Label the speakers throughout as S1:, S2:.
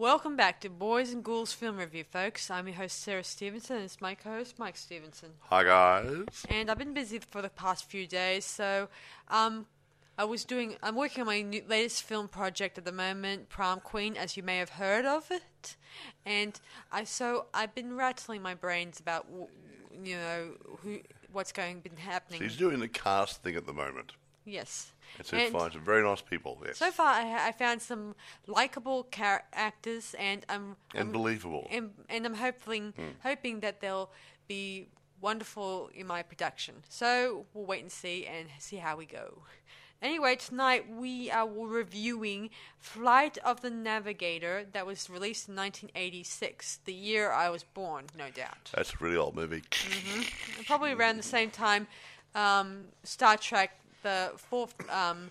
S1: Welcome back to Boys and Ghouls Film Review, folks. I'm your host, Sarah Stevenson, and it's my co host, Mike Stevenson.
S2: Hi guys.
S1: And I've been busy for the past few days, so um, I was doing, I'm working on my new, latest film project at the moment, Prom Queen, as you may have heard of it. And I, so I've been rattling my brains about, you know, who, what's going, been happening.
S2: She's doing the cast thing at the moment.
S1: Yes.
S2: And she finds some very nice people. Yes.
S1: So far, I, I found some likable char- actors, and I'm
S2: and
S1: I'm-
S2: believable.
S1: and, and I'm hoping
S2: Hmm.
S1: hoping that they'll be wonderful in my production. So we'll wait and see and see how we go. Anyway, tonight we are reviewing Flight of the Navigator that was released in 1986, the year I was born, no doubt.
S2: That's a really old movie.
S1: Probably around the same time um, Star Trek, the fourth, um,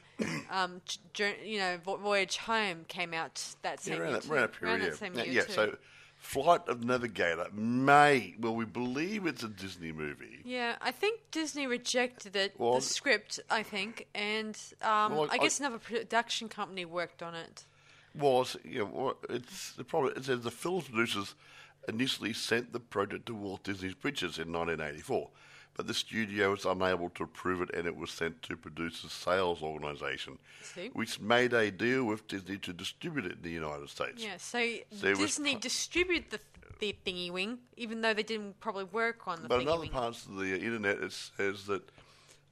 S1: um, jour- you know, Vo- Voyage Home came out that
S2: Yeah,
S1: same
S2: around
S1: year.
S2: that,
S1: too.
S2: around that period.
S1: Around
S2: yeah.
S1: that same
S2: Yeah,
S1: year
S2: yeah,
S1: too.
S2: so Flight of Navigator may, well, we believe it's a Disney movie.
S1: Yeah, I think Disney rejected it,
S2: Well,
S1: the script, I think, and um,
S2: Well,
S1: I,
S2: I-
S1: guess another production company worked on it.
S2: Was, you know, well, it's the problem. It says the film producers initially sent the project to Walt Disney Pictures in 1984, but the studio was unable to approve it and it was sent to Producers Sales Organisation,
S1: See?
S2: which made a deal with Disney to distribute it in the United States.
S1: Yeah, so,
S2: So was
S1: Disney
S2: pa-
S1: distributed the, the thingy wing, even though they didn't probably work on the
S2: But
S1: thingy
S2: in other
S1: wing.
S2: parts of the internet, it says that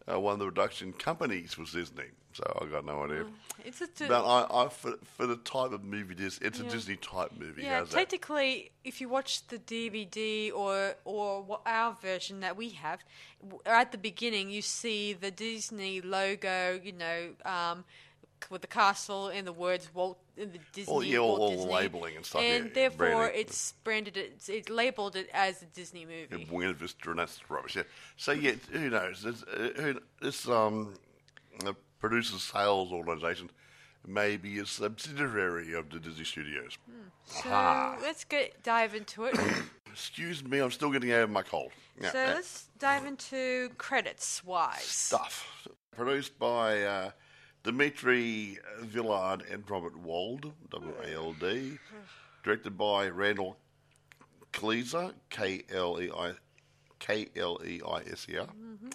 S2: uh, one of the production companies was Disney. So I got no idea.
S1: It's a t-
S2: But I, I for, for the type of movie it is, it's
S1: Yeah.
S2: a Disney type movie.
S1: yeah,
S2: How's that?
S1: technically, if you watch the DVD or or our version that we have, at the beginning you see the Disney logo, you know, um, with the castle and the words Walt, and the Disney,
S2: All- yeah, all- all
S1: Disney,
S2: labeling and stuff,
S1: and
S2: yeah,
S1: therefore
S2: branding.
S1: it's branded it, it's labeled it as a Disney movie.
S2: Buena Vista and that's rubbish. Yeah. So yeah, who knows? This, uh, who, this um, the producers sales organisation may be a subsidiary of the Disney Studios. Hmm.
S1: So
S2: Aha.
S1: let's get dive into it.
S2: Excuse me, I'm still getting over my cold. Yeah,
S1: so
S2: yeah.
S1: let's dive into credits wise.
S2: stuff. Produced by uh, Dimitri Villard and Robert Wald, W A L D. Hmm. Directed by Randall Kleiser, K L E I K L E I S E R. Mm-hmm.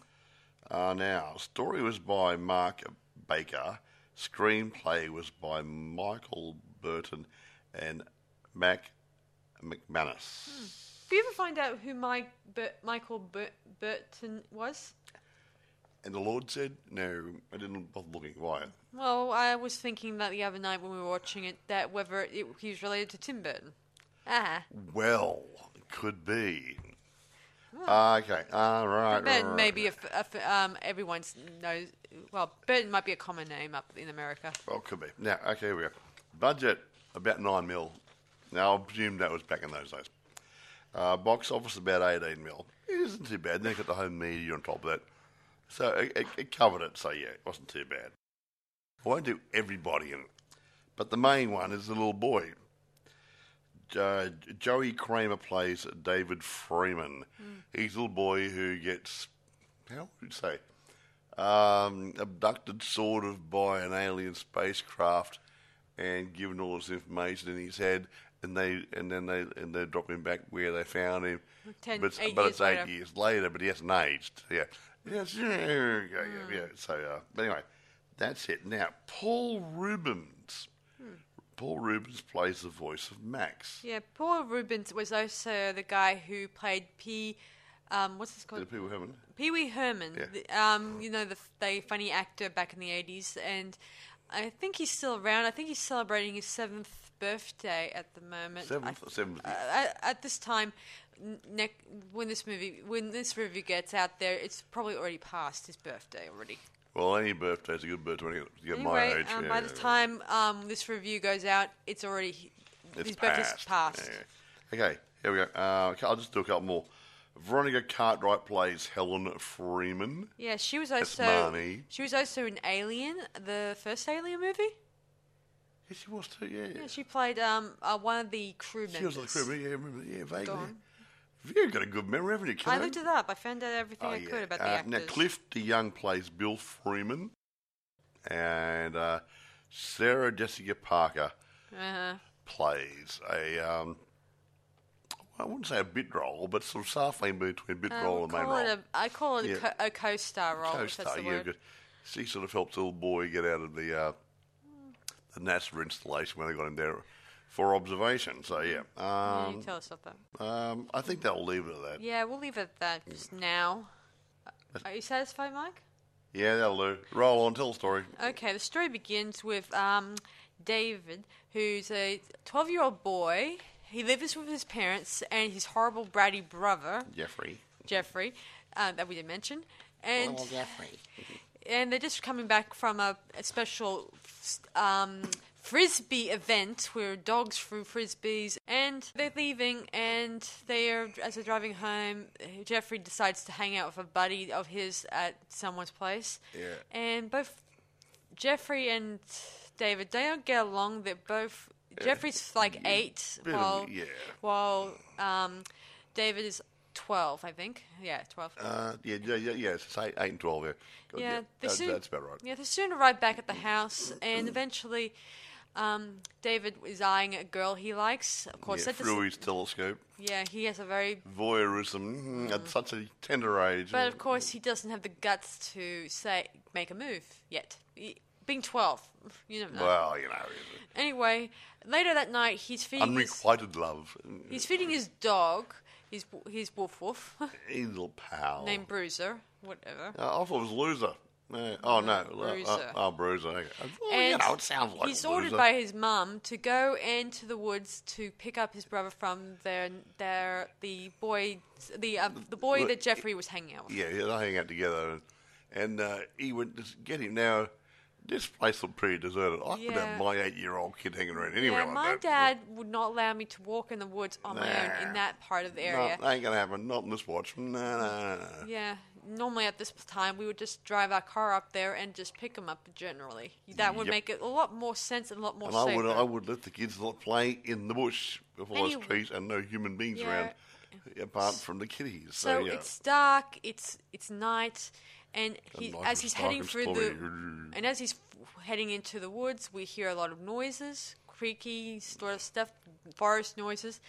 S2: Uh, now, story was by Mark Baker. Screenplay was by Michael Burton and Mac McManus.
S1: Did you ever find out who Mike Bur- Michael Bur- Burton was?
S2: And the Lord said, "No, I didn't bother looking. Why?
S1: Well, I was thinking that the other night when we were watching it, that whether it, he was related to Tim Burton. Ah,
S2: Well, could be. Ah, okay. All right.
S1: Burton
S2: right,
S1: maybe a, f- a f- um, everyone knows. Well, Burton might be a common name up in America.
S2: Well, could be. Now, okay, here we go. Budget about nine mil. Now, I presume that was back in those days. Uh, box office about eighteen mil. It isn't too bad. Then got the home media on top of that, so it, it, it covered it. So yeah, it wasn't too bad. I won't do everybody in it, but the main one is the little boy. Uh, Joey Cramer plays David Freeman. He's a little boy who gets, how would you say, um, abducted sort of by an alien spacecraft and given all this information in his head, and they and then they and they drop him back where they found him.
S1: Ten-
S2: but it's,
S1: eight
S2: but
S1: years
S2: it's eight
S1: later.
S2: years later, but he hasn't aged. Yeah, yes, yeah, yeah, yeah. yeah. So, uh, but anyway, that's it. Now, Paul Reubens. Paul Reubens plays the voice of Max.
S1: Yeah, Paul Reubens was also the guy who played P. Um, what's this called?
S2: people haven't.
S1: Pee Wee Herman,
S2: Yeah.
S1: the, um, you know the the funny actor back in the eighties, and I think he's still around. I think he's celebrating his seventh birthday at the moment.
S2: Seventh, seventh.
S1: uh, at, at this time, n- nec- when this movie, when this review gets out there, it's probably already past his birthday already.
S2: Well, any birthday's a good birthday when you get my age.
S1: um,
S2: yeah,
S1: by the time um, this review goes out, it's already
S2: It's
S1: his birthday's
S2: past.
S1: passed.
S2: Yeah. Okay, here we go. Uh, I'll just do a couple more. Veronica Cartwright plays Helen Freeman.
S1: Yeah, she was also
S2: Marnie.
S1: she was also in Alien, the first Alien movie.
S2: Yes, she was too. Yeah,
S1: Yeah, she played um uh, one of the crew members.
S2: She was the crew. Yeah, remember? Yeah, vaguely. You've got a good memory, haven't you?
S1: I looked it up. I found out everything
S2: Oh,
S1: I
S2: yeah.
S1: could about the
S2: Uh,
S1: actors.
S2: Now, Cliff DeYoung plays Bill Freeman, and uh, Sarah Jessica Parker
S1: Uh-huh.
S2: plays a, um, I wouldn't say a bit role, but sort of halfway between bit
S1: Uh,
S2: role and main role.
S1: a, I call it
S2: Yeah.
S1: a, co- a co-star role.
S2: Co-star, yeah,
S1: word.
S2: She sort of helps the little boy get out of the uh, the NASA installation when they got him there for observation. So yeah,
S1: Yeah, you
S2: um,
S1: tell us about that.
S2: um, I think they'll leave it at that.
S1: Yeah, we'll leave it at that just now. Are you satisfied, Mike?
S2: Yeah, that'll do. Roll on, tell the story.
S1: Okay, the story begins with um, David, who's a 12 year old boy. He lives with his parents and his horrible, bratty brother,
S2: Jeffrey.
S1: Jeffrey, uh, that we didn't mention. And,
S2: Jeffrey.
S1: and they're just coming back from a, a special um, frisbee event where dogs threw frisbees. And they're leaving, and they are, as they're driving home, Jeffrey decides to hang out with a buddy of his at someone's place.
S2: Yeah.
S1: And both Jeffrey and David, they don't get along. They're both. Jeffrey's like eight,
S2: Bit of-
S1: while
S2: yeah.
S1: while um, David is twelve, I think. Yeah, twelve.
S2: Uh, yeah, yeah, yeah, yeah. It's eight, eight and twelve. Yeah, Good,
S1: yeah, they
S2: that-
S1: soon,
S2: that's about right.
S1: Yeah, they soon arrive back at the house, and eventually, um, David is eyeing a girl he likes. Of course,
S2: yeah,
S1: that
S2: through his telescope,
S1: Yeah, he has a very.
S2: voyeurism mm, at such a tender age.
S1: But of course, he doesn't have the guts to say make a move yet. He- being twelve, you never know.
S2: well, you know,
S1: Anyway, later that night, he's feeding his,
S2: unrequited love.
S1: he's feeding his dog, his his woof woof,
S2: His little pal.
S1: named Bruiser, whatever.
S2: Uh, I thought it was loser. Oh no,
S1: Bruiser.
S2: Uh, oh, bruiser. Okay. Well,
S1: And
S2: you know, it sounds like
S1: he's ordered by his mum to go into the woods to pick up his brother from their their the boy the uh, the boy
S2: Look,
S1: that Jeffrey was hanging out with.
S2: Yeah, yeah, they hang out together, and uh, he went to get him. Now, this place looked pretty deserted. I could
S1: Yeah.
S2: have my eight-year-old kid hanging around anywhere
S1: Yeah,
S2: like
S1: my
S2: that.
S1: dad would not allow me to walk in the woods on my own in that part of the
S2: No,
S1: area.
S2: that ain't gonna happen. Not in this watch. No, no, no, no.
S1: Yeah, normally at this time we would just drive our car up there and just pick them up. Generally, that would
S2: Yep.
S1: make it a lot more sense and a lot more
S2: And I would, I would let the kids not play in the bush with all those trees and no human beings
S1: Yeah.
S2: around, apart from the kitties. So,
S1: So
S2: yeah.
S1: it's dark. It's it's night, and he as he's heading through the and as he's f- heading into the woods, we hear a lot of noises, creaky sort of stuff, forest noises.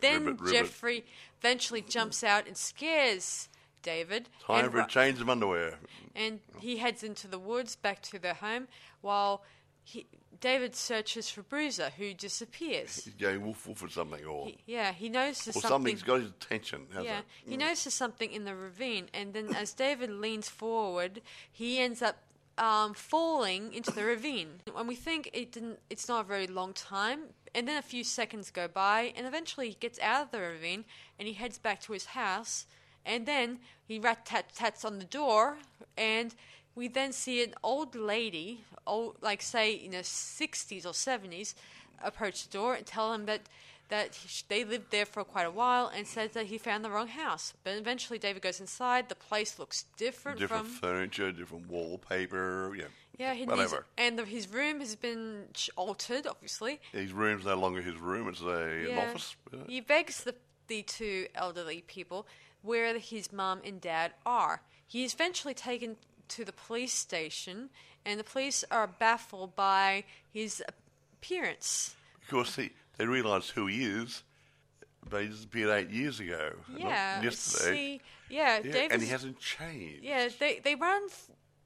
S1: Then
S2: Ribbit, ribbit.
S1: Jeffrey eventually jumps out and scares David.
S2: time for a change of underwear.
S1: and he heads into the woods back to their home, while he, David searches for Bruiser, who disappears.
S2: He's going wolf wolf or something, or,
S1: He- yeah, he notices
S2: or
S1: something.
S2: something's got his attention.
S1: Yeah,
S2: that?
S1: he notices something in the ravine, and then as David leans forward, he ends up um, falling into the ravine. And we think it didn't. It's not a very long time, and then a few seconds go by, and eventually he gets out of the ravine and he heads back to his house, and then he rat tat tats on the door, and we then see an old lady, old like say in the sixties or seventies, approach the door and tell him that that he they lived there for quite a while and says that he found the wrong house. But eventually, David goes inside. The place looks different,
S2: Different
S1: from
S2: furniture, different wallpaper, yeah.
S1: yeah, he,
S2: whatever.
S1: and the, his room has been altered, obviously.
S2: His room's no longer his room; it's a, an office. isn't?
S1: He begs the the two elderly people where his mum and dad are. He is eventually taken to the police station, and the police are baffled by his appearance.
S2: Of course, he, they realise who he is, but he disappeared eight years ago.
S1: Yeah,
S2: yesterday.
S1: see, yeah,
S2: Yeah, and he hasn't changed.
S1: Yeah, they they run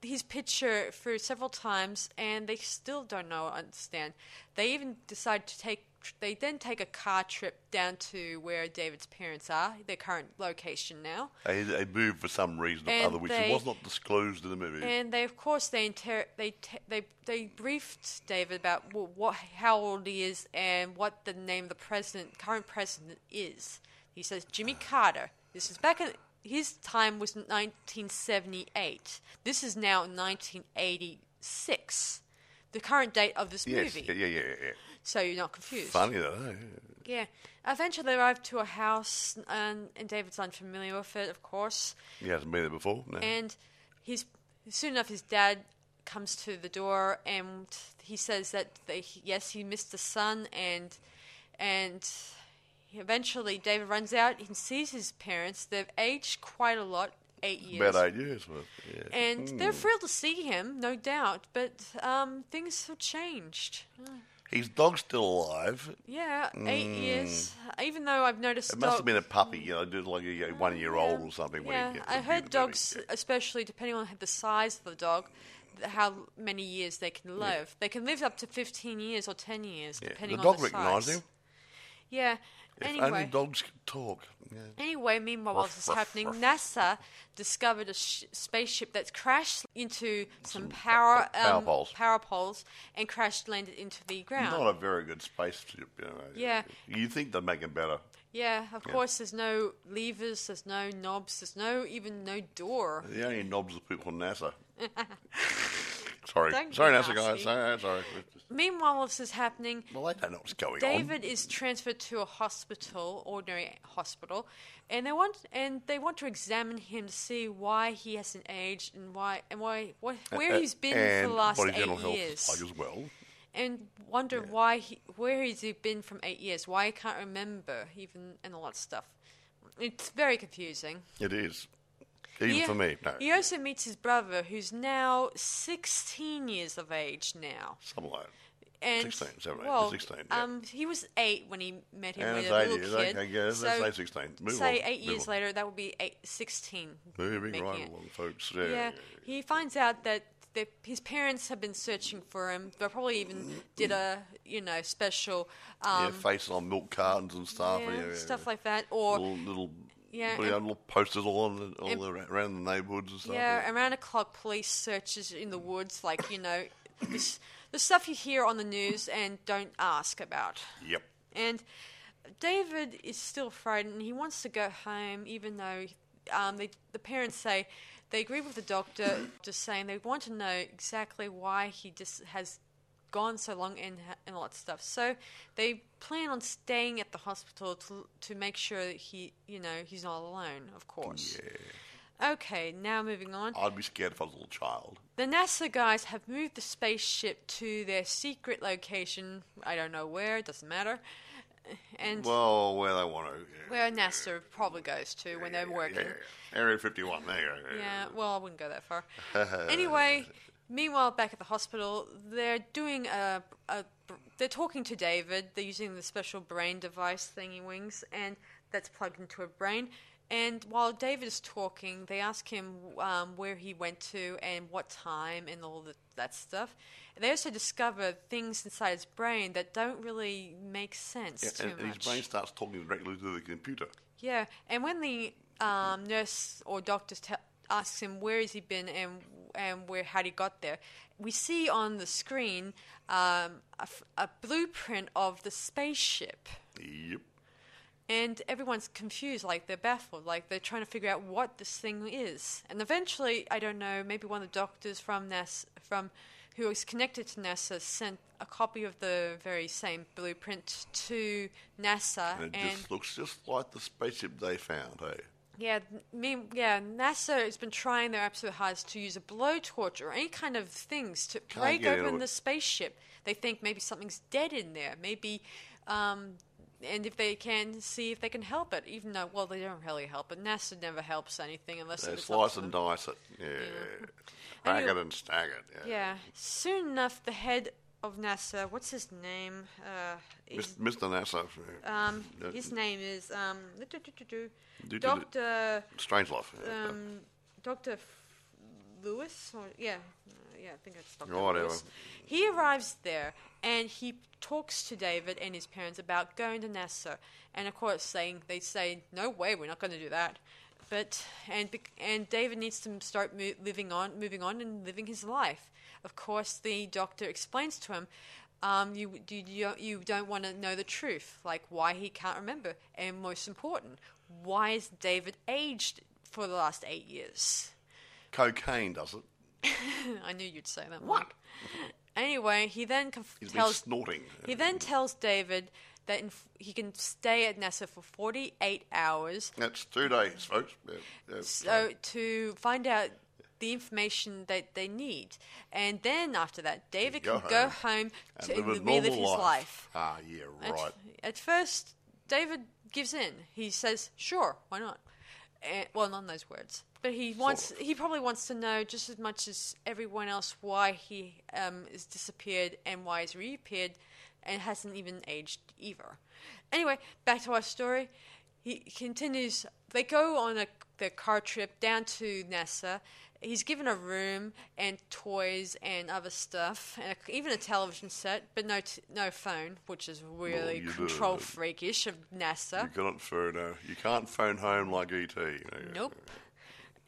S1: his picture through several times, and they still don't know understand. They even decide to take. They then take a car trip down to where David's parents are, their current location now,
S2: They, they moved for some reason or other, which
S1: they-
S2: was not disclosed in the movie.
S1: and they of course they inter- they te- they they briefed David about wh- what how old he is and what the name of the president, current president, is. He says Jimmy Carter. This is back in his time was 1978. This is now 1986. The current date of this
S2: yes,
S1: movie.
S2: yeah, yeah, yeah, yeah.
S1: So you're not confused.
S2: Funny though.
S1: Yeah. Eventually they arrive to a house and, and David's unfamiliar with it, of course.
S2: He hasn't been there before. No.
S1: And he's soon enough, his dad comes to the door and he says that they, yes, he missed the son, and and eventually David runs out and sees his parents. They've aged quite a lot, eight years.
S2: About eight years worth. Yeah.
S1: And they're thrilled to see him, no doubt, but um, things have changed.
S2: His dog's still alive.
S1: Yeah, eight years. Even though I've noticed
S2: Mm. It must have been a puppy, you know, like a one year old or something.
S1: Yeah, I heard dogs, especially depending on the size of the dog, how many years they can live. They can live up to 15 years or 10 years,
S2: Yeah.
S1: depending
S2: The
S1: on
S2: dog
S1: the
S2: recognised
S1: size.
S2: him.
S1: Yeah.
S2: If
S1: anyway,
S2: only dogs could talk. Yeah.
S1: Anyway, meanwhile, while this is happening. NASA discovered a sh- spaceship that's crashed into some power
S2: power
S1: um,
S2: poles.
S1: power poles and crashed landed into the ground.
S2: Not a very good spaceship, you know.
S1: Yeah.
S2: You think they'd make it better.
S1: yeah, of course, there's no levers, there's no knobs, there's no even no door.
S2: The only knobs are people from NASA. sorry.
S1: Don't
S2: sorry, NASA guys. Sorry, sorry.
S1: Meanwhile, while this is happening,
S2: Well, they don't know what's going on.
S1: David is transferred to a hospital, ordinary hospital, and they want and they want to examine him to see why he hasn't aged and why and why what, where he's been for the last eight
S2: health
S1: years.
S2: is like as well.
S1: and wonder why he, where has he been from eight years? Why he can't remember even and all that stuff. It's very confusing.
S2: It is. Even
S1: He-
S2: for me, no.
S1: He also meets his brother, who's now 16 years of age now.
S2: Something like.
S1: And
S2: 16, 17,
S1: well,
S2: 16, yeah.
S1: um, he was eight when he met him
S2: And
S1: when
S2: it's
S1: he was a
S2: eight
S1: little
S2: years.
S1: kid.
S2: Okay, yeah,
S1: so
S2: say 16. Move
S1: say
S2: on,
S1: eight
S2: move
S1: years
S2: on.
S1: later, that would be eight, 16.
S2: Moving right
S1: it.
S2: along, folks. Yeah.
S1: Yeah,
S2: yeah,
S1: he finds out that the, his parents have been searching for him. They probably even did a you know special
S2: yeah.
S1: um,
S2: yeah, faces on milk cartons and stuff.
S1: yeah,
S2: yeah, yeah,
S1: stuff
S2: yeah.
S1: like that, or
S2: little, little,
S1: Yeah,
S2: you know,
S1: and-
S2: little posters all, on the, all
S1: and-
S2: around the neighbourhoods and stuff.
S1: Yeah, around the clock police searches in the woods, like you know, this, the stuff you hear on the news and don't ask about.
S2: Yep.
S1: And David is still frightened. He wants to go home, even though um, they, the parents say they agree with the doctor, just saying they want to know exactly why he just has gone so long and, and all that stuff. So they plan on staying at the hospital to to make sure that he, you know, he's not alone. Of course. Yeah. Okay, now moving on.
S2: I'd be scared if I was a little child.
S1: The NASA guys have moved the spaceship to their secret location. I don't know where, it doesn't matter. And
S2: Well, where they want to. Yeah.
S1: where NASA probably goes to when they're working.
S2: Yeah, yeah. Area 51, there you go.
S1: Yeah, well, I wouldn't go that far. anyway, meanwhile, back at the hospital, they're doing a, a. They're talking to David. They're using the special brain device thingy wings, and that's plugged into a brain. And while David is talking, they ask him um, where he went to and what time and all the, that stuff. They also discover things inside his brain that don't really make sense
S2: Yeah,
S1: too
S2: and, and his brain starts talking directly to the computer.
S1: Yeah, and when the um, nurse or doctor te- asks him where has he been and and where had he got there, we see on the screen um, a, f- a blueprint of the spaceship,
S2: Yep.
S1: and everyone's confused, like they're baffled, like they're trying to figure out what this thing is. And eventually, I don't know, maybe one of the doctors from NASA, from who is connected to NASA, sent a copy of the very same blueprint to NASA,
S2: And it
S1: and
S2: just looks just like the spaceship they found, hey?
S1: Yeah, me, yeah. NASA has been trying their absolute hardest to use a blowtorch or any kind of things to break open the spaceship. They think maybe something's dead in there. Maybe, um, and if they can, see if they can help it. Even though, well, they don't really help it. NASA never helps anything unless
S2: They
S1: it's
S2: slice and dice it. Yeah.
S1: Anyway-
S2: it and stack it. Yeah.
S1: Yeah. Soon enough, the head of NASA, what's his name? Uh,
S2: Mr. NASA.
S1: um, his name is um, Doctor.
S2: Strangelove.
S1: um, Dr. Lewis, or yeah, yeah, I think it's Dr.
S2: Whatever.
S1: Lewis. He arrives there and he talks to David and his parents about going to NASA, and of course, saying they say, "No way, we're not going to do that." But and and David needs to start mo- living on, moving on, and living his life. Of course, the doctor explains to him. Um, you, you you you don't want to know the truth, like why he can't remember, and most important, why is David aged for the last eight years?
S2: Cocaine does it.
S1: I knew you'd say that. What? Anyway, he then conf-
S2: He's been
S1: tells
S2: snorting.
S1: he then tells David that in f- he can stay at NASA for 48 hours
S2: That's two days, folks. Yeah, yeah.
S1: so to find out the information that they need, and then after that, David
S2: Go
S1: can go
S2: home and
S1: to
S2: live
S1: relive his life.
S2: Ah, yeah,
S1: At,
S2: right.
S1: at first, David gives in. He says, "Sure, why not?" Eh, well, not in those words, but he wants.
S2: of.
S1: He probably wants to know just as much as everyone else why he um, is disappeared and why he's reappeared. and hasn't even aged either. Anyway, back to our story. He continues. They go on a their car trip down to NASA. He's given a room and toys and other stuff, and a, even a television set, but no t- no phone, which is really
S2: you
S1: control freakish of NASA.
S2: You can't phone. Uh, you can't phone home like ET. You know.
S1: Nope.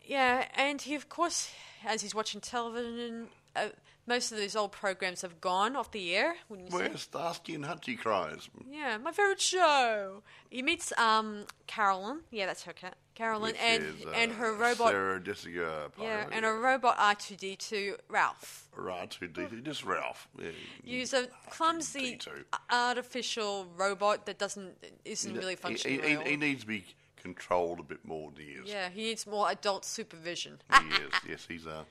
S1: Yeah, and he, of course, as he's watching television, uh, most of these old programs have gone off the air.
S2: Where's Starsky and Hutchie cries?
S1: Yeah, my favorite show. He meets um Carolyn. Yeah, that's her cat. Carolyn
S2: Which
S1: and
S2: is, uh,
S1: and her robot.
S2: Sarah Jessica.
S1: yeah, and a robot R two D two Ralph.
S2: R two D two, just Ralph. Yeah.
S1: Use a clumsy
S2: D2.
S1: artificial robot that doesn't isn't really functioning.
S2: he,
S1: well.
S2: he needs to be controlled a bit more than he is.
S1: yeah, he needs more adult supervision.
S2: He is. Yes, he's a.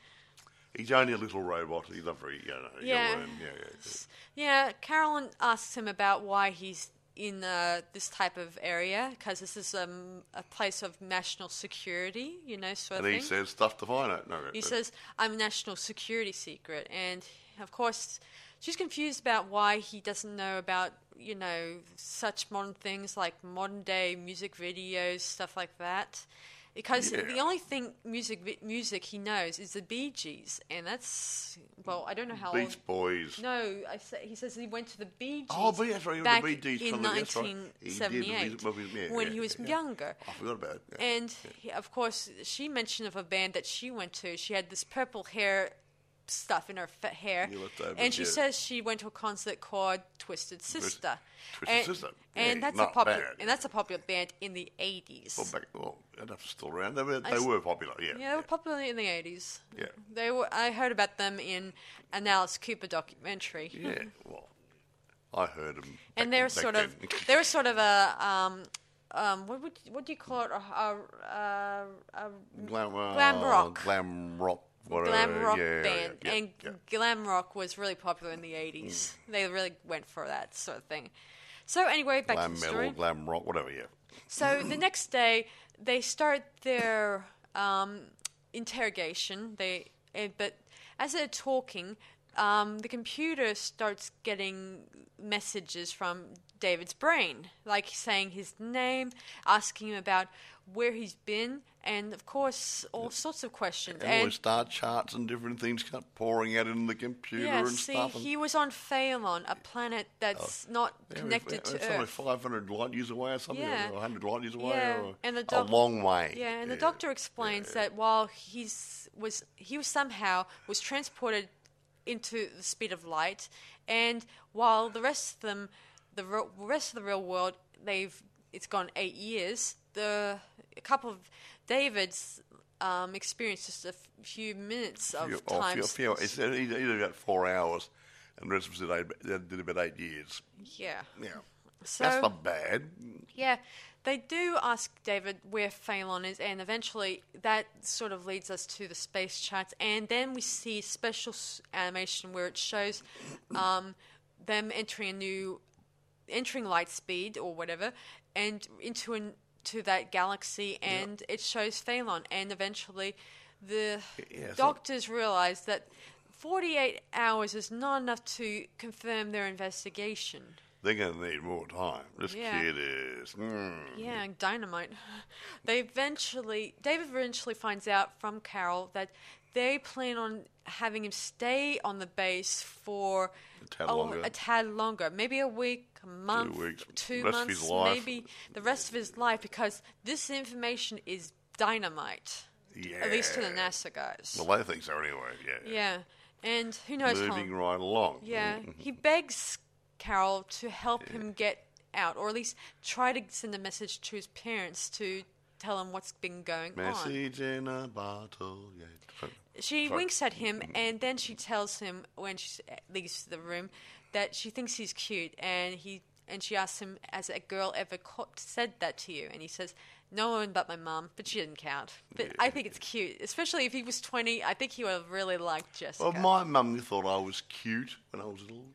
S2: He's only a little robot. He's not very. You know,
S1: Yeah.
S2: learn, yeah, yeah, yeah.
S1: Yeah, Carolyn asks him about why he's in uh, this type of area because this is um, a place of national security, you know, sort of
S2: And he says stuff to find out. No,
S1: he
S2: but-
S1: says, "I'm a national security secret," and of course, she's confused about why he doesn't know about you know such modern things like modern day music videos, stuff like that. Because
S2: Yeah.
S1: the only thing music music he knows is the Bee Gees, and that's well, I don't know how old.
S2: Beach Boys.
S1: No, I say, he says he went to the Bee oh, Gees.
S2: Oh, but that's right, he went to
S1: back
S2: the Bee Gees
S1: in
S2: from the- that's right. He
S1: 1978
S2: yeah,
S1: when
S2: yeah,
S1: he was younger.
S2: I forgot about it.
S1: And he, of course, she mentioned of a band that she went to. She had this purple hair stuff in her fa- hair, and she says she went to a concert called Twisted Sister.
S2: Twisted
S1: and,
S2: Sister.
S1: and that's a popular
S2: bad.
S1: and that's a popular band in the 80s.
S2: Well, back, well, that's still around. They were, they were popular, yeah.
S1: Yeah, they were popular in the 80s.
S2: Yeah.
S1: They were. I heard about them in an Alice Cooper documentary.
S2: Yeah, well, I heard them.
S1: and they're sort of they were sort of a um, um, what would what do you call it a, a, a, a
S2: glam, uh,
S1: glam rock.
S2: Glam rock.
S1: Glam rock
S2: yeah,
S1: band,
S2: yeah,
S1: and glam rock was really popular in the '80s.
S2: Mm.
S1: They really went for that sort of thing. So anyway, back
S2: Glam
S1: to the
S2: metal,
S1: story.
S2: glam rock, whatever, yeah.
S1: So the next day, they start their um, interrogation. They, eh, but as they're talking, um, the computer starts getting messages from David's brain, like saying his name, asking him about where he's been, and of course all sorts of questions.
S2: And, all star charts and different things kept pouring out into the computer
S1: yeah,
S2: and
S1: see,
S2: stuff. and-
S1: he was on Phaelon, a planet that's oh. not
S2: Yeah,
S1: connected
S2: it's,
S1: to
S2: it's only
S1: Earth.
S2: 500 light years away or something,
S1: Yeah.
S2: or 100 light years away,
S1: Yeah,
S2: or
S1: and the
S2: a long way.
S1: Yeah, and the doctor explains that while he's was he was somehow was transported into the speed of light, and while the rest of them, the ro- rest of the real world, they've it's gone eight years. The a couple of David's um, experienced just a f- few minutes of
S2: Few- oh,
S1: time.
S2: few- few- it's either either about four hours, and the rest of us did, about eight years.
S1: yeah.
S2: Yeah.
S1: So
S2: That's not bad.
S1: Yeah, they do ask David where Phaelon is, and eventually that sort of leads us to the space charts, and then we see special animation where it shows um, them entering a new, entering light speed or whatever, and into an to that galaxy, and it shows Phaelon, and eventually the
S2: Yeah,
S1: doctors realize that. 48 hours is not enough to confirm their investigation.
S2: They're going to need more time. This
S1: Yeah.
S2: kid is. Mm,
S1: Yeah, dynamite. They eventually, David eventually finds out from Carol that they plan on having him stay on the base for
S2: A tad longer.
S1: a tad longer, maybe a week, a month,
S2: weeks,
S1: two
S2: rest of
S1: months,
S2: his life.
S1: maybe the rest of his life, because this information is dynamite.
S2: yeah.
S1: At least to the NASA guys.
S2: Well, they think so anyway. Yeah.
S1: yeah, and who knows how
S2: Moving right along.
S1: yeah, mm-hmm. he begs Carol to help him get out, or at least try to send a message to his parents to tell him what's been going on.
S2: Message in a bottle. Yeah.
S1: She winks at him, and then she tells him when she leaves the room that she thinks he's cute, and he and she asks him, "Has a girl ever co- said that to you?" And he says, "No one but my mum, but she didn't count." But I think it's cute, especially if he was twenty. I think he would have really liked Jessica.
S2: Well, my mum thought I was cute when I was little.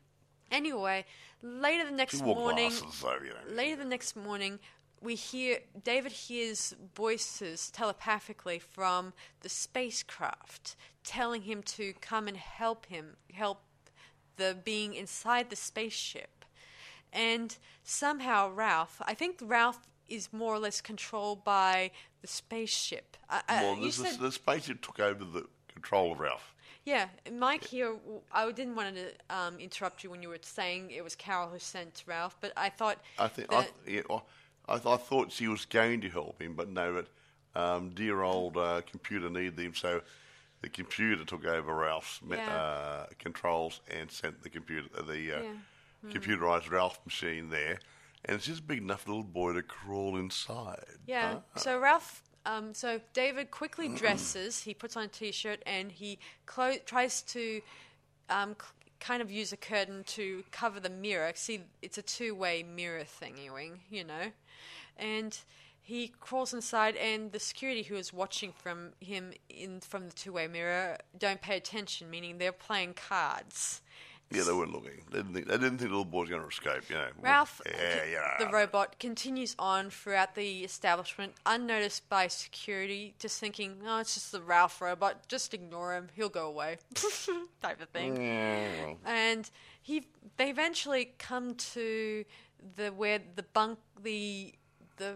S1: Anyway, later the next morning,
S2: glasses, so, you know.
S1: later the next morning, we hear David hears voices telepathically from the spacecraft telling him to come and help him, help the being inside the spaceship. and somehow Ralph, I think Ralph is more or less controlled by the spaceship. I,
S2: well, this,
S1: said,
S2: the spaceship took over the control of Ralph.
S1: yeah, Mike here. I didn't want to um, interrupt you when you were saying it was Carol who sent Ralph, but I thought
S2: I think I, yeah, I, th- I thought she was going to help him, but no, but um, dear old uh, computer needed him, so the computer took over Ralph's
S1: Yeah.
S2: uh, controls and sent the computer, uh, the uh,
S1: Yeah. Hmm.
S2: computerized Ralph machine there, and it's just big enough for little boy to crawl inside.
S1: Yeah.
S2: huh?
S1: So Ralph, um, so David quickly dresses. He puts on a t-shirt and he clo- tries to um, c- kind of use a curtain to cover the mirror. See, it's a two-way mirror thingy, wing, you know, and. He crawls inside, and the security who is watching from him in from the two-way mirror don't pay attention, meaning they're playing cards.
S2: Yeah, they weren't looking. They didn't think, they didn't think the little boy was going to escape. You know,
S1: Ralph,
S2: Yeah, yeah.
S1: the robot, continues on throughout the establishment, unnoticed by security, just thinking, "Oh, it's just the Ralph robot. Just ignore him. He'll go away," type of thing.
S2: Yeah,
S1: And he, they eventually come to the where the bunk, the the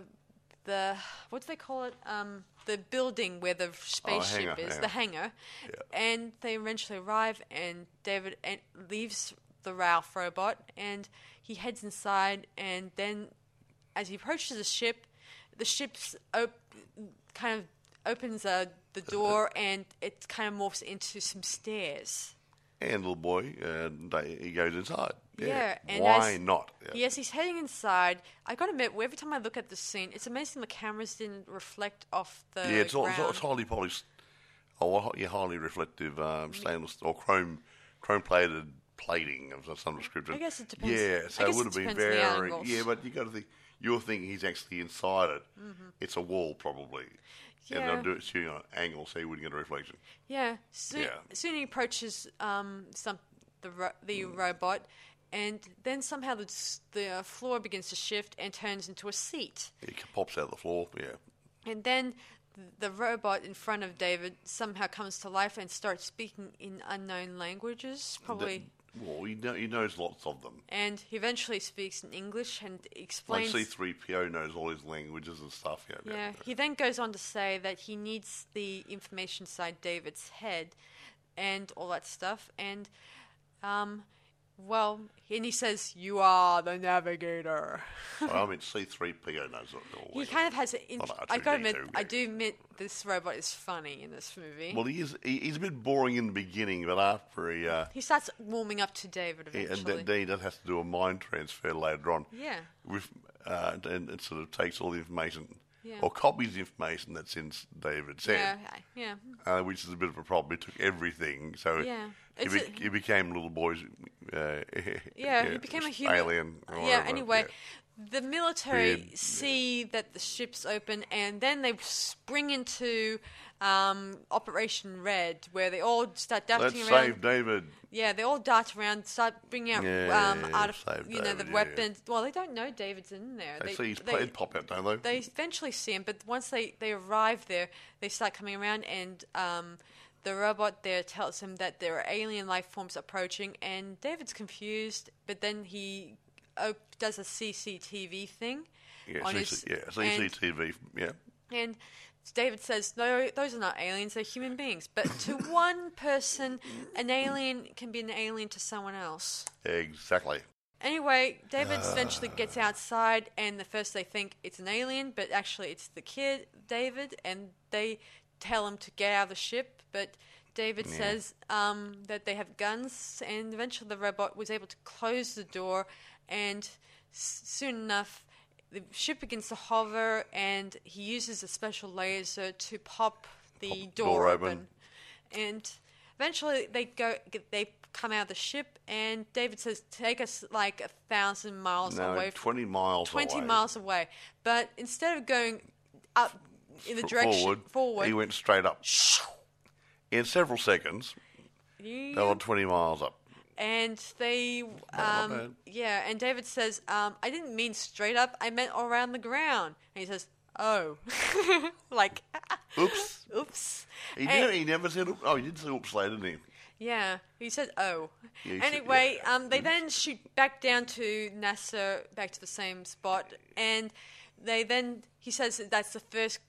S1: the what do they call it? Um, the building where the spaceship
S2: hangar,
S1: is,
S2: hangar.
S1: the hangar.
S2: Yeah.
S1: And they eventually arrive, and David en- leaves the Ralph robot, and he heads inside. And then, as he approaches the ship, the ship's op- kind of opens uh, the door, and it kind of morphs into some stairs.
S2: and little boy, uh, he goes inside. Yeah,
S1: Yeah, and
S2: why
S1: as-
S2: not? Yeah.
S1: Yes, he's heading inside. I gotta admit, every time I look at the scene, it's amazing the cameras didn't reflect off the
S2: Yeah, it's, all, it's,
S1: ground.
S2: it's highly polished, oh, yeah, highly reflective um, stainless or chrome chrome plated plating of some description.
S1: I guess it depends-
S2: Yeah, so it would have been very. Yeah, but you got to think you're thinking he's actually inside it. It's a wall probably, and
S1: Mm-hmm. Yeah.
S2: they'll do it shooting on an angle so you wouldn't get a reflection.
S1: Yeah, soon,
S2: Yeah.
S1: soon he approaches um, some the ro- the robot, and then somehow the the floor begins to shift and turns into a seat.
S2: It pops out of the floor. Yeah,
S1: And then the robot in front of David somehow comes to life and starts speaking in unknown languages, probably.
S2: well, he, know, he knows lots of them.
S1: and he eventually speaks in English and
S2: Like
S1: explains.
S2: C3PO knows all his languages and stuff. Yeah,
S1: Yeah, he then goes on to say that he needs the information inside David's head and all that stuff. And, um, well, and he says, You are the navigator.
S2: Well, I mean, C3PO knows all.
S1: he kind of has an. Int- I gotta admit, I do admit this robot is funny in this movie.
S2: Well, he is. He, he's a bit boring in the beginning, but after he, uh,
S1: he starts warming up to David
S2: he and
S1: eventually.
S2: then he does have to do a mind transfer later on.
S1: Yeah.
S2: With uh, and it sort of takes all the information,
S1: Yeah.
S2: or copies information that's in s- David's
S1: yeah,
S2: head,
S1: yeah.
S2: uh, which is a bit of a problem. He took everything, so
S1: Yeah.
S2: he, be-
S1: a-
S2: he became little boy's. Uh,
S1: Yeah, he became a human
S2: alien. or
S1: Yeah.
S2: whatever,
S1: Anyway,
S2: yeah.
S1: The military
S2: Weird,
S1: see that the ship's open, and then they spring into um, Operation Red, where they all start darting
S2: let's
S1: around.
S2: save David.
S1: Yeah, they all dart around, start bringing out
S2: Yeah,
S1: um,
S2: save
S1: you know the
S2: yeah.
S1: weapons. Well, they don't know David's in there.
S2: They, see his
S1: they-
S2: pop out, don't they?
S1: they eventually see him, but once they, they arrive there, they start coming around, and um, the robot there tells him that there are alien life forms approaching, and David's confused, but then he op- does a CCTV thing
S2: yeah, CC,
S1: his
S2: yeah,
S1: and,
S2: CCTV. Yeah.
S1: and David says, "No, those are not aliens; they're human beings." But to one person, an alien can be an alien to someone else.
S2: Exactly.
S1: Anyway, David eventually gets outside, and the first they think it's an alien, but actually it's the kid, David, and they tell him to get out of the ship. But David says um, that they have guns, and eventually the robot was able to close the door, and s- soon enough, the ship begins to hover, and he uses a special laser to pop the
S2: Pop
S1: door,
S2: door
S1: open.
S2: open.
S1: And eventually they go, they come out of the ship, and David says, "Take us like a thousand miles away.
S2: No,
S1: away,
S2: 20 miles
S1: 20
S2: away.
S1: miles away." But instead of going up in the direction
S2: forward,
S1: forward,
S2: he went straight up. In several seconds, they were 20 miles up.
S1: And they, um, yeah, and David says, um, "I didn't mean straight up. I meant around the ground." And he says, "Oh, like,
S2: Oops.
S1: oops."
S2: He,
S1: And-
S2: never, he never said oops. Oh, he did say oops later, didn't he?
S1: Yeah, he said oh.
S2: Yeah, he said-
S1: anyway,
S2: yeah.
S1: um, they then shoot back down to NASA, back to the same spot, and they then he says that that's the first,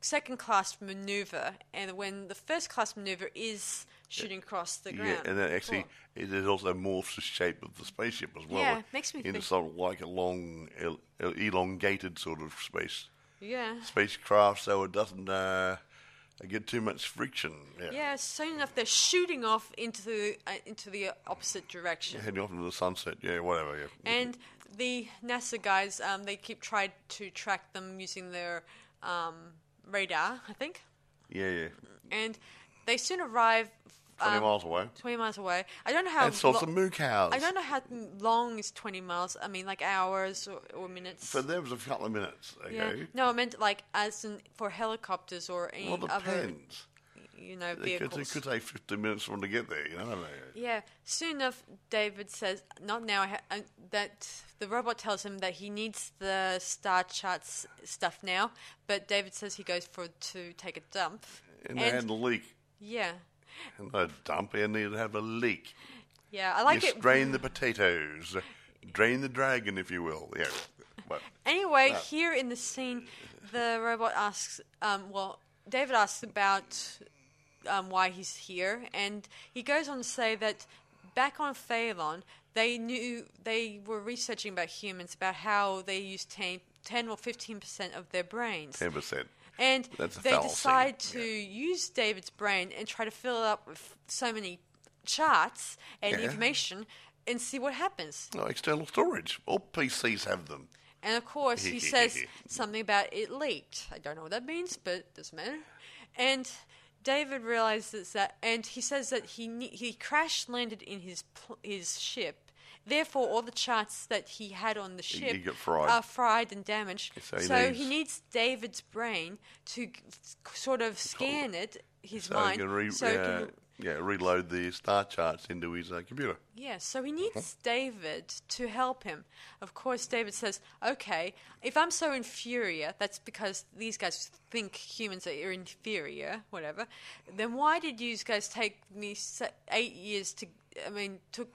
S1: second class maneuver, and when the first class maneuver is shooting across the ground.
S2: Yeah, and then actually,
S1: Cool.
S2: it, also morphs the shape of the spaceship as well.
S1: Yeah, makes me
S2: into sort of like a long, el- el- elongated sort of space
S1: yeah.
S2: spacecraft, so it doesn't uh, get too much friction. Yeah.
S1: Yeah, soon enough they're shooting off into the uh, into the opposite direction.
S2: Heading off into the sunset. Yeah, whatever. Yeah.
S1: And the NASA guys, um, they keep trying to track them using their um, radar, I think.
S2: yeah, yeah.
S1: And they soon arrive.
S2: Twenty
S1: um,
S2: miles away.
S1: 20 miles away. I don't know how.
S2: And saw
S1: lo-
S2: some moo cows.
S1: I don't know how long is 20 miles. I mean, like hours or, or minutes.
S2: For them, it was a couple of minutes. Okay.
S1: yeah. No, I meant like as in for helicopters or any
S2: Well, it
S1: other,
S2: depends.
S1: you know,
S2: It could,
S1: vehicles.
S2: it could take 15 minutes for them to get there, you know?
S1: Yeah, soon enough, David says, "Not now." I ha- uh, that the robot tells him that he needs the star charts stuff now, but David says he goes for to take a dump.
S2: And they had a leak.
S1: yeah,
S2: And they dump and they'd have a leak.
S1: yeah, I like
S2: you
S1: it.
S2: strain the potatoes. Drain the dragon, if you will. Yeah. But
S1: Anyway,
S2: Ah.
S1: here in the scene, the robot asks, um, well, David asks about um, why he's here, and he goes on to say that back on Phaelon, they knew they were researching about humans about how they use 10, 10 or 15% of their brains.
S2: 10%.
S1: And they decide to
S2: yeah.
S1: use David's brain and try to fill it up with so many charts and
S2: Yeah.
S1: information and see what happens.
S2: No, external storage. All PCs have them.
S1: And of course, he says something about it leaked. I don't know what that means, but it doesn't matter. And David realizes that, and he says that he he crash landed in his his ship. Therefore, all the charts that he had on the ship
S2: he fried.
S1: are fried and damaged.
S2: So
S1: So,
S2: he
S1: he,
S2: needs-
S1: needs David's brain to g- sort of scan it, his
S2: So
S1: mind,
S2: he can, re-
S1: so he
S2: uh,
S1: can
S2: yeah, reload the star charts into his uh, computer.
S1: Yeah, so he needs David to help him. Of course, David says, okay, if I'm so inferior, that's because these guys think humans are inferior, whatever, then why did you guys take me eight years to, I mean, to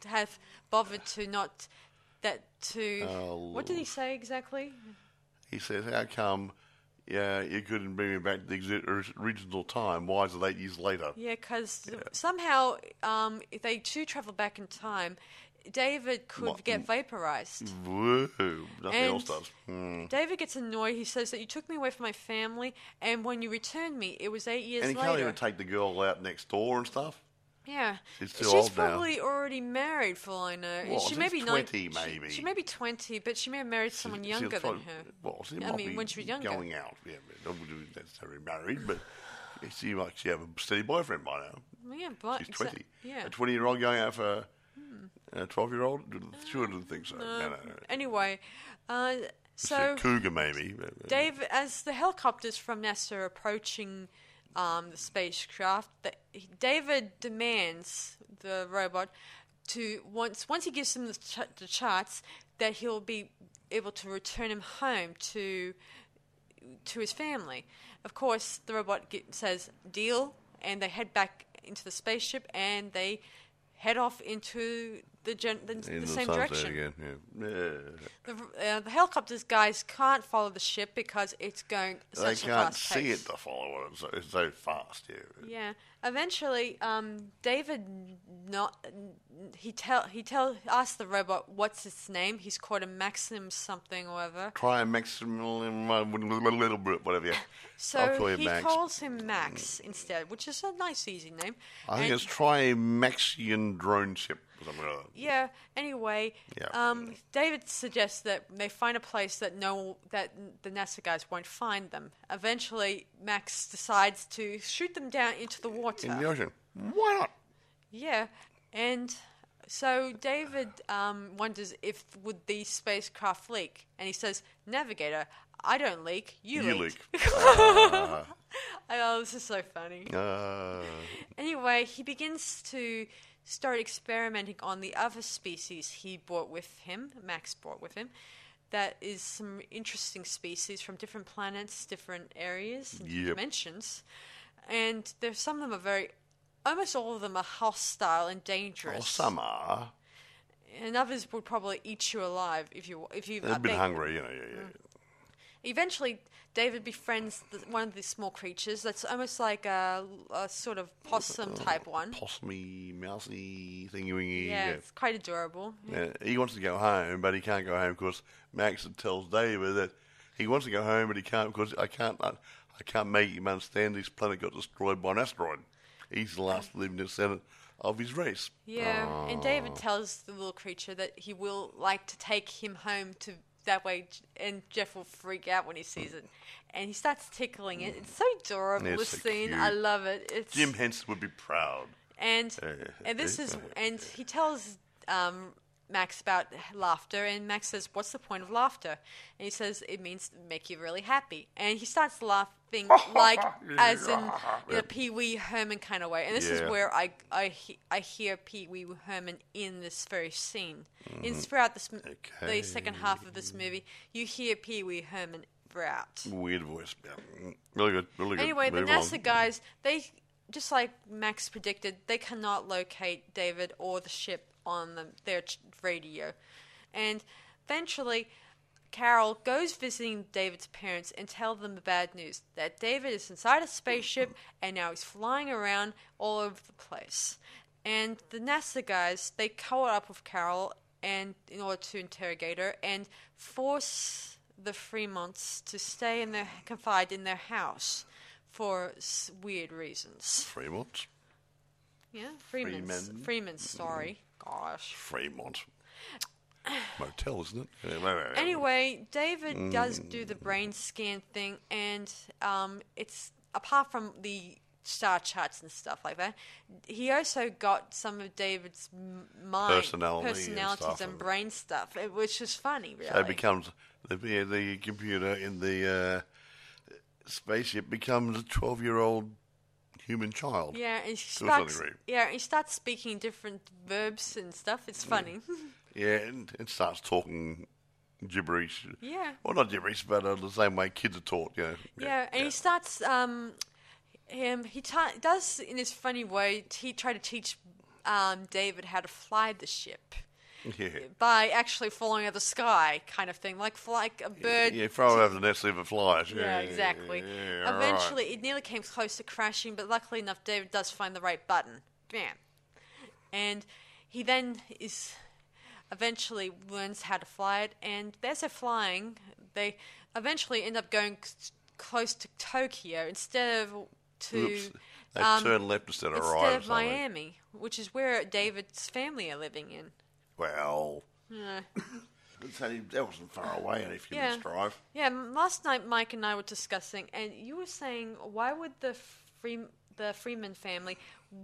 S1: to have bothered to not, that to, what did he say exactly?
S2: He says, How come yeah, you couldn't bring me back to the original time? Why is it eight years later?
S1: Yeah, because somehow, um, if they do travel back in time, David could
S2: What-
S1: get vaporized.
S2: Whoa, nothing
S1: And-
S2: else does. Hmm.
S1: David gets annoyed. He says that you took me away from my family, and when you returned me, it was eight years later.
S2: And he
S1: later.
S2: can't even take the girl out next door and stuff.
S1: Yeah,
S2: She's old now.
S1: probably already married, for all I know. She
S2: she's
S1: may be
S2: 20
S1: nine-
S2: maybe.
S1: She, she may be twenty, but she may have married someone
S2: She-
S1: younger than
S2: probably-
S1: her.
S2: Well,
S1: I mean, when she was younger.
S2: going out. Yeah, not necessarily married, but she might she have a steady boyfriend by now.
S1: Yeah, but
S2: She's twenty.
S1: Yeah. Hmm.
S2: A twenty-year-old going out for a twelve-year-old? Sure, didn't think so. No, no, no.
S1: Anyway, uh, so
S2: a cougar, maybe. but-
S1: Dave, as the helicopters from NASA are approaching um, the spacecraft, the, David demands the robot to once once he gives him the, ch- the charts that he'll be able to return him home to to his family. Of course, the robot get, says deal, and they head back into the spaceship and they head off into the gen- the,
S2: in
S1: the same direction.
S2: again. Yeah. Yeah.
S1: The, uh, the helicopters guys can't follow the ship because it's going
S2: They can't see
S1: pace.
S2: it to follow it. It's so, it's so fast. Yeah.
S1: Yeah. Eventually, um, David not he tell he tell asks the robot what's its name. He's called a Maxim something or other.
S2: Try a maximum, uh, little bit, whatever. Yeah.
S1: So
S2: I'll call you
S1: he
S2: Max.
S1: calls him Max instead, which is a nice, easy name.
S2: I think
S1: And-
S2: it's Trimaxion drone ship or something like that.
S1: Yeah. Anyway,
S2: Yeah.
S1: um, David suggests that they find a place that no that the NASA guys won't find them. Eventually, Max decides to shoot them down into the water.
S2: In the ocean. Why not?
S1: Yeah, and so David um, wonders if would the spacecraft leak, and he says, "Navigator, I don't leak. You,
S2: You
S1: leak."
S2: leak. Ah.
S1: oh, this is so funny.
S2: Uh,
S1: Anyway, he begins to start experimenting on the other species he brought with him, Max brought with him. That is some interesting species from different planets, different areas, and
S2: Yep.
S1: dimensions. And there's some of them are very almost all of them are hostile and dangerous.
S2: Well, some are.
S1: and others would probably eat you alive if you if you.
S2: They're a
S1: uh,
S2: bit hungry, you know. Yeah, yeah.
S1: Eventually, David befriends the, one of these small creatures that's almost like a, a sort of possum uh, type one.
S2: Possumy, mousy, thingy wingy.
S1: Yeah, it's quite adorable.
S2: Yeah, he wants to go home, but he can't go home because Max tells David that he wants to go home, but he can't because I can't. I, I can't make him understand this planet got destroyed by an asteroid. He's the last living descendant of his race.
S1: Yeah, and
S2: Oh.
S1: David ah. tells the little creature that he will like to take him home to that way, and Jeff will freak out when he sees it, and he starts tickling it. It's so adorable.
S2: It's
S1: this
S2: so
S1: scene,
S2: cute.
S1: I love it. It's
S2: Jim Henson would be proud.
S1: and
S2: Uh,
S1: and this
S2: uh,
S1: is and he tells um, Max about laughter, and Max says, "What's the point of laughter?" And he says, "It means make you really happy." And he starts laughing like as in a Pee Wee Herman kind of way. And this is where I I, he, I hear Pee Wee Herman in this very scene.
S2: Mm-hmm.
S1: In throughout this
S2: Okay.
S1: the second half of this movie, you hear Pee Wee Herman throughout.
S2: Weird voice. Yeah. Mm, Really good. Really good.
S1: Anyway, the
S2: Move on.
S1: NASA guys, they just like Max predicted, they cannot locate David or the ship on the, their radio, and eventually. Carol goes visiting David's parents and tell them the bad news that David is inside a spaceship and now he's flying around all over the place. And the NASA guys they caught up with Carol and in order to interrogate her and force the Fremonts to stay in their confined in their house for s- weird reasons.
S2: Fremont.
S1: Yeah, Freeman's
S2: Freeman.
S1: Freeman's story. Mm-hmm. Gosh.
S2: Fremont. Motel, isn't it?
S1: Anyway, David does do the brain scan thing, and um, it's apart from the star charts and stuff like that. He also got some of David's mind,
S2: Personality and
S1: personalities,
S2: stuff
S1: and
S2: and-
S1: brain stuff, which is funny. Really,
S2: So it becomes the the computer in the uh, spaceship becomes a twelve-year-old human child.
S1: yeah, and he
S2: a certain
S1: starts.
S2: degree.
S1: Yeah, he starts speaking different verbs and stuff. It's funny.
S2: Yeah, and it starts talking gibberish.
S1: yeah.
S2: Well, not gibberish, but uh, the same way kids are taught. You know.
S1: Yeah, and he starts. Um, him he ta- does in his funny way. He try to teach um, David how to fly the ship
S2: yeah.
S1: by actually falling out of the sky, kind of thing, like like a bird.
S2: Yeah, throw it over the if it flies.
S1: Yeah, exactly.
S2: yeah, right.
S1: Eventually, it nearly came close to crashing, but luckily enough, David does find the right button. Bam. And he then is eventually learns how to fly it, and as they're flying, they eventually end up going c- close to Tokyo instead of to
S2: Oops. They
S1: um,
S2: turn left instead of
S1: instead
S2: right. or
S1: of. Miami, which is where David's family are living in.
S2: Well,
S1: Yeah.
S2: that wasn't far away, only a few
S1: Yeah.
S2: minutes drive.
S1: Yeah, last night Mike and I were discussing, and you were saying why would the Free, the Freeman family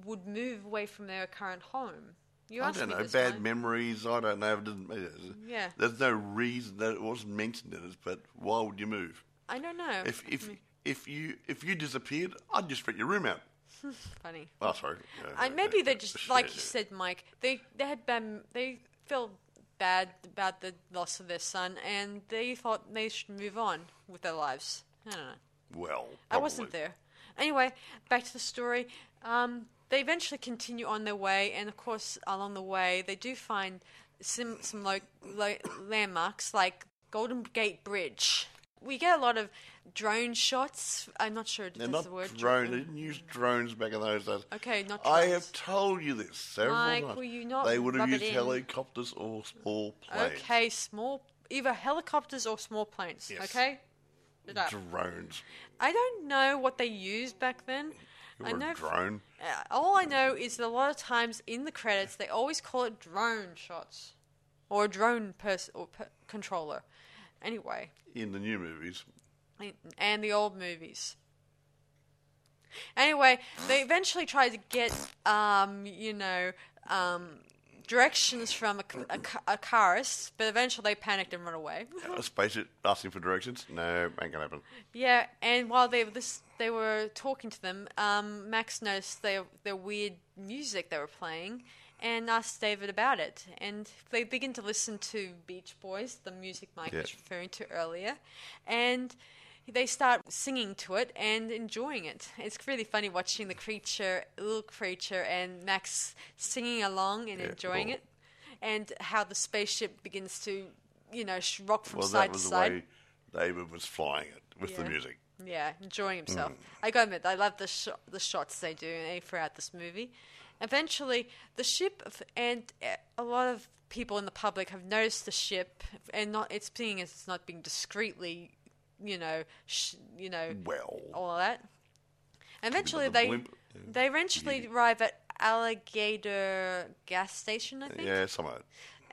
S1: would move away from their current home? You
S2: I
S1: asked
S2: don't
S1: me
S2: know,
S1: this,
S2: bad memories. I don't know. It doesn't, matter.
S1: Yeah.
S2: There's no reason that it wasn't mentioned in it, but why would you move?
S1: I don't know.
S2: If if if you if you disappeared, I'd just rent your room out.
S1: Funny.
S2: Oh, sorry. Yeah,
S1: And maybe
S2: yeah,
S1: they just, like you said, Mike, they they had been they felt bad about the loss of their son, and they thought they should move on with their lives. I don't know.
S2: Well,
S1: I wasn't there. Anyway, back to the story. Um, they eventually continue on their way, and of course, along the way, they do find some some lo- lo- landmarks like Golden Gate Bridge. We get a lot of drone shots. I'm not sure if
S2: They're
S1: that's
S2: not
S1: the word.
S2: drone. They didn't use drones back in those days.
S1: Okay, not
S2: I have told you this several
S1: Mike,
S2: times.
S1: will you not
S2: they would have
S1: rub it
S2: used
S1: in?
S2: helicopters or small planes.
S1: Okay, small, either helicopters or small planes.
S2: Yes.
S1: Okay. Up.
S2: Drones.
S1: I don't know what they used back then. I know
S2: drone.
S1: Uh, all I know is that a lot of times in the credits they always call it drone shots or a drone person or per- controller. Anyway,
S2: In the new movies.
S1: and the old movies. Anyway, they eventually tried to get, um, you know, um, directions from a, a, a carist, but eventually they panicked and run away.
S2: A spaceship asking for directions? No, ain't gonna happen.
S1: Yeah, and while they were this, they were talking to them. Um, Max noticed their their weird music they were playing, and asked David about it. And they begin to listen to Beach Boys, the music Mike
S2: Yeah.
S1: was referring to earlier, and they start singing to it and enjoying it. It's really funny watching the creature, little creature, and Max singing along and
S2: Yeah,
S1: enjoying
S2: well-
S1: it, and how the spaceship begins to, you know, rock from
S2: Well,
S1: side
S2: that
S1: to
S2: was the
S1: side.
S2: way David was flying it with the music.
S1: Yeah, enjoying
S2: Mm.
S1: himself. I gotta admit, I love the sh- the shots they do eh, throughout this movie. Eventually, the ship and eh, a lot of people in the public have noticed the ship, and not it's being it's not being discreetly, you know, sh- you know,
S2: Well,
S1: all of that. Eventually,
S2: the
S1: they
S2: blimp,
S1: they eventually arrive at Alligator gas station. I think.
S2: yeah, some of it.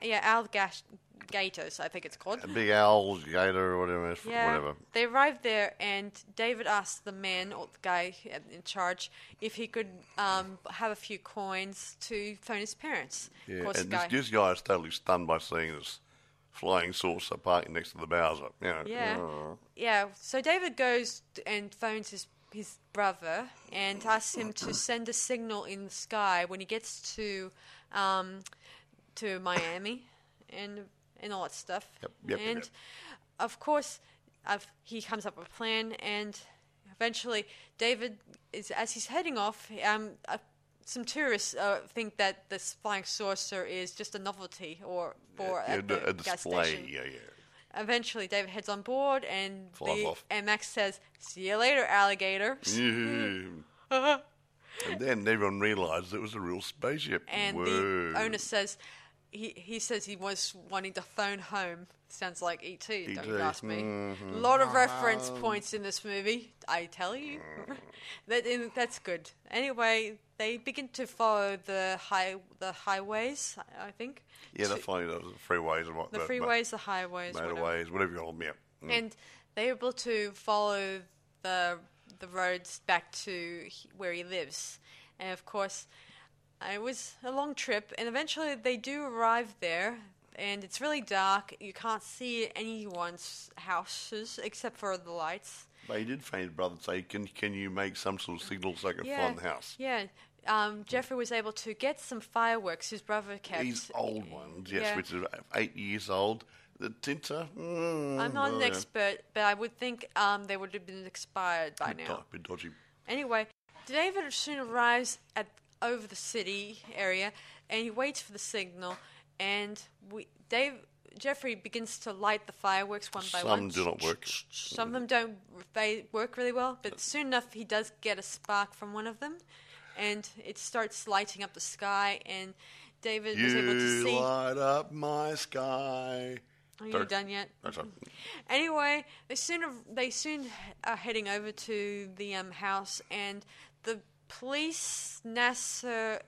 S1: Yeah, Alligators, I think it's called.
S2: A big owl, gator, or whatever.
S1: Yeah,
S2: whatever.
S1: they arrived there, and David asked the man or the guy in charge if he could um, have a few coins to phone his parents.
S2: Yeah, and this,
S1: guy.
S2: this guy is totally stunned by seeing this flying saucer parked next to the Bowser. You know,
S1: Yeah.
S2: oh.
S1: Yeah, so David goes and phones his his brother and asks him to send a signal in the sky when he gets to um, to Miami and and all that stuff.
S2: Yep, yep,
S1: and
S2: yep.
S1: of course, i he comes up with a plan, and eventually David is as he's heading off. Um, uh, some tourists uh, think that this flying saucer is just a novelty or for
S2: Yeah,
S1: the
S2: a
S1: gas
S2: display. Yeah, yeah.
S1: Eventually, David heads on board, and the, and Max says, "See you later, alligator."
S2: And then everyone realised it was a real spaceship.
S1: And
S2: Whoa.
S1: the owner says, he he says he was wanting to phone home. Sounds like ET. Don't you
S2: E.T.,
S1: ask me.
S2: mhm.
S1: A lot of reference points in this movie. I tell you, that is- that's good. Anyway, they begin to follow the high the highways. I think.
S2: Yeah, they're funny. Those freeways and what.
S1: the freeways, the highways, whatever.
S2: motorways, whatever you call them. Yeah. Mm.
S1: and they're able to follow the the roads back to where he lives. And of course, it was a long trip, and eventually they do arrive there. And it's really dark. You can't see anyone's houses except for the lights.
S2: But he did find his brother say, "Can can you make some sort of signal so I can
S1: Yeah,
S2: find the house?"
S1: yeah. Um, Jeffrey was able to get some fireworks his brother kept.
S2: These old ones, yes,
S1: Yeah.
S2: which are eight years old. The tinter. Mm,
S1: I'm not
S2: oh,
S1: an
S2: yeah.
S1: expert, but I would think um, they would have been expired by now.
S2: bit dodgy.
S1: Anyway, David soon arrives at over the city area, and he waits for the signal. And we, Dave, Jeffrey begins to light the fireworks one by
S2: Some
S1: one.
S2: Some do not work.
S1: Some of them don't. They work really well, but soon enough, he does get a spark from one of them, and it starts lighting up the sky. And David was able to
S2: You
S1: see.
S2: light up my sky.
S1: Are you
S2: Sorry.
S1: done yet?
S2: That's right.
S1: Anyway, they soon they soon are heading over to the um, house, and police, NASA,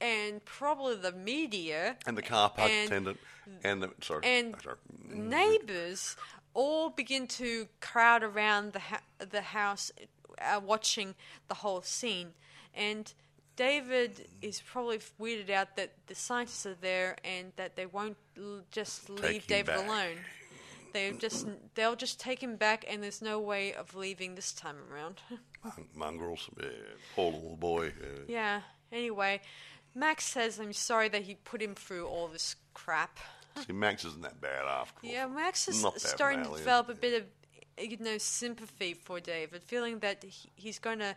S1: and probably the media
S2: And the car park
S1: And-
S2: attendant. And the, sorry.
S1: and
S2: sorry.
S1: neighbors all begin to crowd around the ha- the house, uh, watching the whole scene, and. David is probably weirded out that the scientists are there and that they won't l- just leave
S2: Take him
S1: David
S2: back.
S1: alone. They just they'll just take him back, and there's no way of leaving this time around.
S2: Mon- Mongrels. Yeah. Poor little boy. Yeah.
S1: yeah. Anyway, Max says I'm sorry that he put him through all this crap.
S2: See, Max isn't that bad after all.
S1: Yeah, Max is
S2: Not
S1: starting to develop a bit of you know sympathy for David, feeling that he, he's going to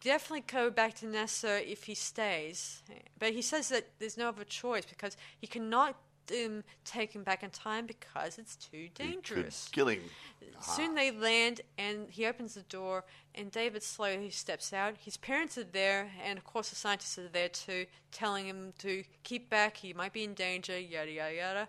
S1: definitely go back to NASA if he stays. But he says that there's no other choice because he cannot um, take him back in time because it's too dangerous.
S2: kill him.
S1: Soon they land, and he opens the door, and David slowly steps out. His parents are there, and of course the scientists are there too, telling him to keep back. He might be in danger. Yada yada yada.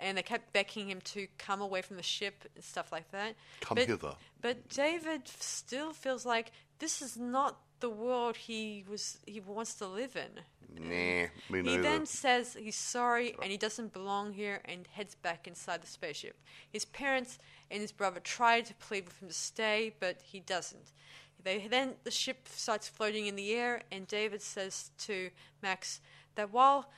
S1: And they kept beckoning him to come away from the ship and stuff like that.
S2: Come
S1: but,
S2: hither.
S1: But David still feels like this is not the world he was he wants to live in.
S2: Nah, me
S1: He then says he's sorry and he doesn't belong here and heads back inside the spaceship. His parents and his brother try to plead with him to stay, but he doesn't. They then the ship starts floating in the air, and David says to Max that while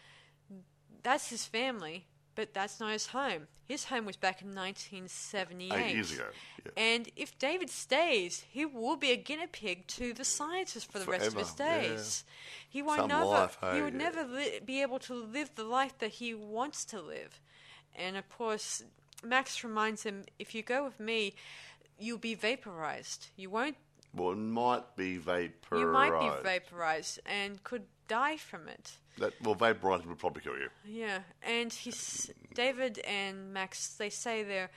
S1: that's his family, but that's not his home. His home was back in 1978.
S2: Eight years ago. Yeah.
S1: And if David stays, he will be a guinea pig to the scientists for the rest of his
S2: Forever, yeah.
S1: days. He won't
S2: Some
S1: never.
S2: life,
S1: he would
S2: yeah.
S1: never li- be able to live the life that he wants to live. And of course, Max reminds him, "If you go with me, you'll be vaporized. You won't.
S2: Well, it might be vaporized.
S1: You might be vaporized and could die from it.
S2: That, well, vaporizing would probably kill you.
S1: Yeah, and he's David and Max. They say they're.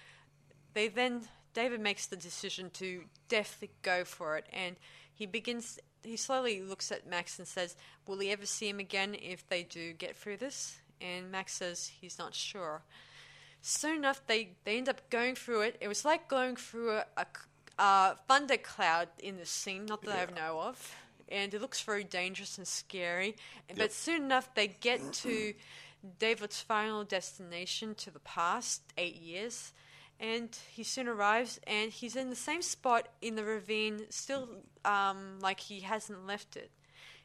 S1: They then David makes the decision to definitely go for it, and he begins. He slowly looks at Max and says, "Will he ever see him again if they do get through this?" And Max says he's not sure. Soon enough, they they end up going through it. It was like going through a, a, a thunder cloud in the scene, not that I
S2: Yeah.
S1: know of, and it looks very dangerous and scary.
S2: Yep.
S1: But soon enough, they get to David's final destination to the past eight years, and he soon arrives, and he's in the same spot in the ravine, still um, like he hasn't left it.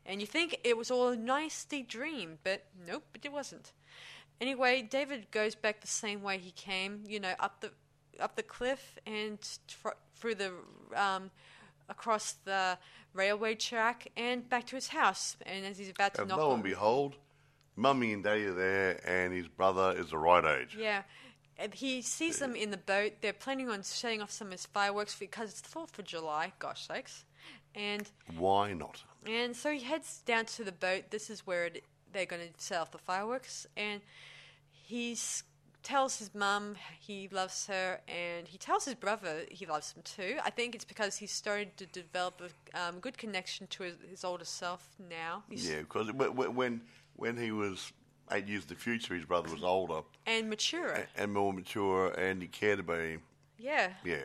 S1: And you think it was all a nasty dream, but nope, it wasn't. Anyway, David goes back the same way he came, you know, up the up the cliff and tr- through the um, across the railway track and back to his house. And as he's about to
S2: And
S1: knock
S2: lo and behold, Mummy and Daddy are there, and his brother is the right age.
S1: yeah, and he sees them in the boat. They're planning on setting off some of his fireworks because it's the Fourth of July. Gosh sakes! And
S2: Why not?
S1: And so he heads down to the boat. This is where it, they're going to set off the fireworks. And he tells his mum he loves her, and he tells his brother he loves him too. I think it's because he's starting to develop a um, good connection to his, his older self now. He's,
S2: Yeah, because when when he was eight years in the future, his brother was older
S1: And mature.
S2: and, and more mature, and he cared about him.
S1: yeah.
S2: Yeah.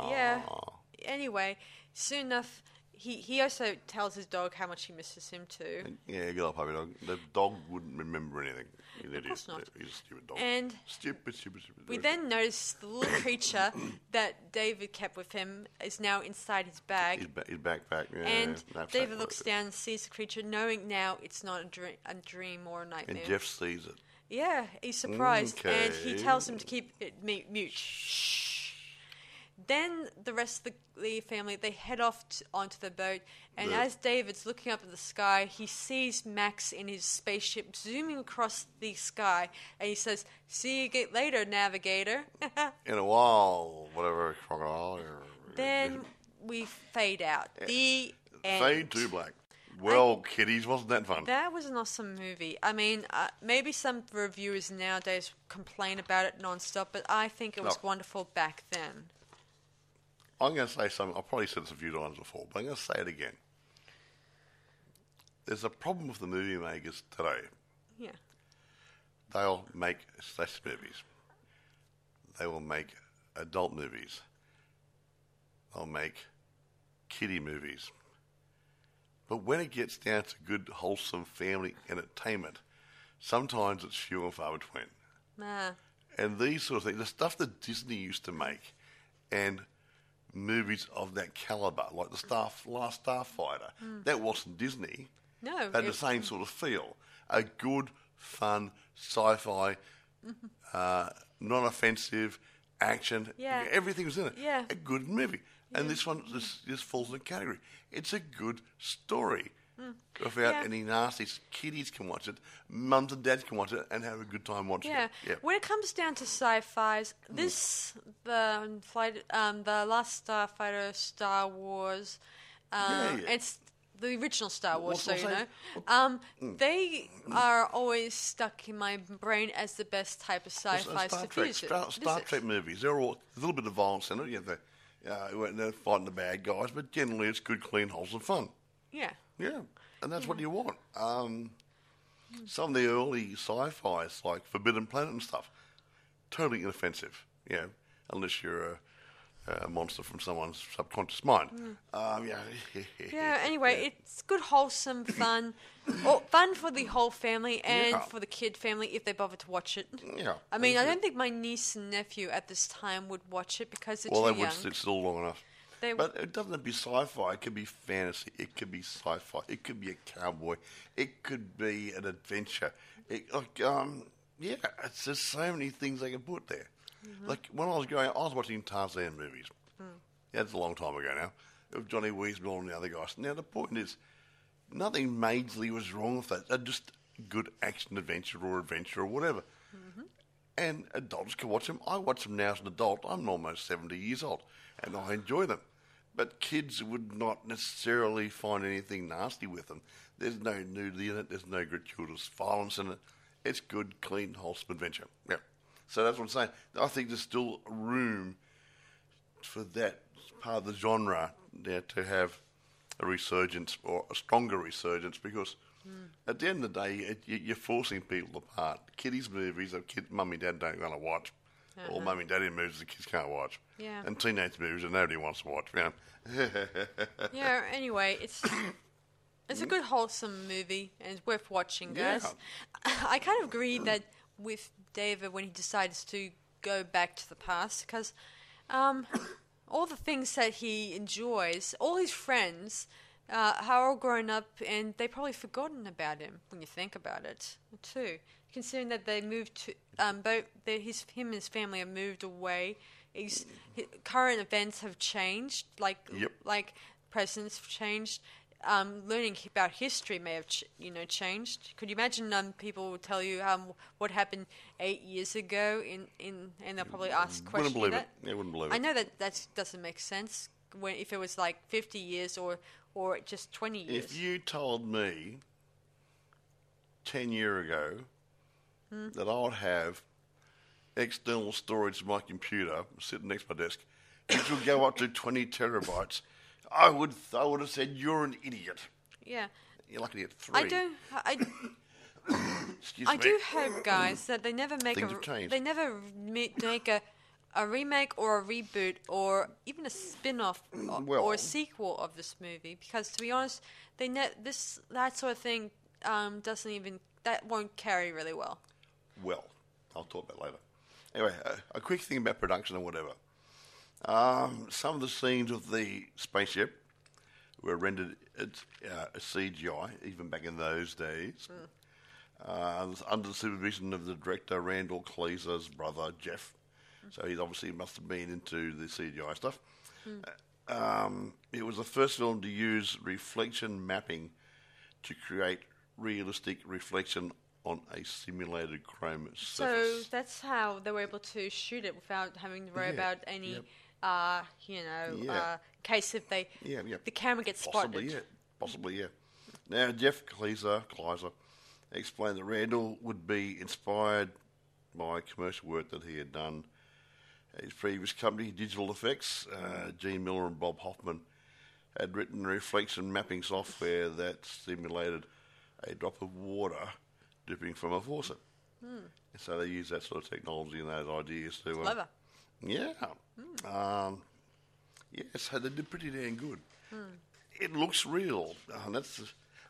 S1: Yeah.
S2: Aw.
S1: Anyway, soon enough, he, he also tells his dog how much he misses him too.
S2: Yeah, get up, puppy dog. The dog wouldn't remember anything. An idiot.
S1: course not.
S2: He's a stupid dog.
S1: And
S2: stupid, stupid, stupid.
S1: We
S2: dog.
S1: then notice the little creature that David kept with him is now inside his bag.
S2: his, ba- his backpack. Yeah,
S1: and
S2: knapsack,
S1: David looks down and sees the creature, knowing now it's not a dream, a dream or a nightmare.
S2: And Jeff sees it.
S1: yeah, he's surprised, and he tells him to keep it mute. Shh. Then the rest of the Lee family they head off t- onto the boat, and as David's looking up at the sky, he sees Max in his spaceship zooming across the sky, and he says, "See you get later, navigator."
S2: In a while, whatever, crocodile. or-
S1: Then we fade out. The end.
S2: Fade to black. Well, kiddies, wasn't that fun?
S1: That was an awesome movie. I mean, uh, maybe some reviewers nowadays complain about it nonstop, but I think it was
S2: No.
S1: wonderful back then.
S2: I'm going to say something. I've probably said this a few times before, but I'm going to say it again. There's a problem with the movie makers today.
S1: Yeah.
S2: They'll make slash movies. They will make adult movies. They'll make kiddie movies. But when it gets down to good, wholesome family entertainment, sometimes it's few and far between.
S1: Nah.
S2: And these sort of things, the stuff that Disney used to make, and movies of that caliber, like the Star Last Starfighter, that wasn't Disney.
S1: No.
S2: Had the same sort of feel. A good, fun, sci-fi, uh, non-offensive action.
S1: Yeah.
S2: Everything was in it.
S1: Yeah.
S2: A good movie. And this one, this, this falls in the category. It's a good story. Without
S1: Hmm. Yeah.
S2: any nasties, kiddies can watch it, mums and dads can watch it, and have a good time watching
S1: Yeah.
S2: it. Yeah.
S1: When it comes down to sci-fi's, this the flight, um, the Last Starfighter, Star Wars, um,
S2: Yeah, yeah.
S1: it's the original Star Wars, so you know. Um, they are always stuck in my brain as the best type of sci-fi
S2: Star
S1: to
S2: Trek,
S1: visit.
S2: Star, Star. Trek movies, they're all a little bit of violence in it. You have the, uh, they're fighting the bad guys, but generally it's good, clean, wholesome fun.
S1: Yeah.
S2: Yeah, and that's what you want. Um, some of the early sci-fi's like Forbidden Planet and stuff, totally inoffensive. You know, unless you're a, a monster from someone's subconscious mind. Um, yeah.
S1: Yeah. Anyway, it's good, wholesome fun, or fun for the whole family and
S2: Yeah.
S1: for the kid family if they bother to watch it.
S2: Yeah,
S1: I mean, I don't think my niece and nephew at this time would watch it because they're
S2: Well,
S1: too
S2: they
S1: young.
S2: would sit still long enough.
S1: They-
S2: but it doesn't have to be sci-fi. It could be fantasy. It could be sci-fi. It could be a cowboy. It could be an adventure. It, like, um, yeah, it's just so many things they can put there.
S1: Mm-hmm.
S2: Like when I was growing up, I was watching Tarzan movies.
S1: Hmm.
S2: Yeah, that's a long time ago now. Of Johnny Weissmuller and the other guys. Now the point is, nothing majorly was wrong with that. They're just good action adventure or adventure or whatever.
S1: Mm-hmm.
S2: And adults can watch them. I watch them now as an adult. I'm almost 70 years old. and I enjoy them. But kids would not necessarily find anything nasty with them. There's no nudity in it. There's no gratuitous violence in it. It's good, clean, wholesome adventure. Yeah. So that's what I'm saying. I think there's still room for that part of the genre yeah, to have a resurgence or a stronger resurgence because at the end of the day, it, you, you're forcing people apart. Kiddies movies that kid, mummy and dad don't want to watch, or mummy and daddy movies the kids can't watch,
S1: Yeah.
S2: and teenage movies that nobody wants to watch. You know?
S1: Yeah. Anyway, it's it's a good wholesome movie and it's worth watching, guys. I kind of agree that with David when he decides to go back to the past because um, all the things that he enjoys, all his friends. Uh, are all grown up and they've probably forgotten about him when you think about it too. Considering that they moved to, um, both they, his him and his family have moved away. His, his current events have changed, like
S2: Yep.
S1: like presidents have changed. Um, learning about history may have, ch- you know, changed. Could you imagine um, people will tell you um, what happened eight years ago, in, in and they'll probably ask questions.
S2: wouldn't believe
S1: that.
S2: it. Yeah, wouldn't believe it.
S1: I know that that doesn't make sense when if it was like fifty years or or just twenty years.
S2: If you told me ten year ago
S1: Hmm.
S2: that I would have external storage of my computer sitting next to my desk, which would go up to twenty terabytes, I would I would have said you're an idiot.
S1: yeah,
S2: You're lucky to get three.
S1: I do. I, I do hope, guys, that they never make
S2: Things
S1: a they never make a a remake or a reboot or even a spin-off o-
S2: Well-
S1: or a sequel of this movie because to be honest, they ne- this that sort of thing um, doesn't even that won't carry really well.
S2: Well, I'll talk about later. Anyway, a, a quick thing about production and whatever. Um, some of the scenes of the spaceship were rendered at uh, CGI, even back in those days, uh, under the supervision of the director Randal Kleiser's brother Jeff. So he obviously must have been into the CGI stuff. Uh, Um, it was the first film to use reflection mapping to create realistic reflection on a simulated chrome surface.
S1: So that's how they were able to shoot it without having to worry
S2: Yeah,
S1: about any,
S2: yep.
S1: uh, you know,
S2: Yeah.
S1: uh, case if they
S2: Yeah, yeah.
S1: the camera gets
S2: Possibly,
S1: spotted.
S2: yeah. Possibly, yeah. Now, Jeff Kleiser, Kleiser explained that Randal would be inspired by commercial work that he had done his previous company, Digital Effects. Uh, Gene Miller and Bob Hoffman had written reflection mapping software that simulated a drop of water dripping from a faucet. So they use that sort of technology and those ideas to. uh,
S1: Clever.
S2: yeah. Um, yeah, so they did pretty damn good. It looks real, and that's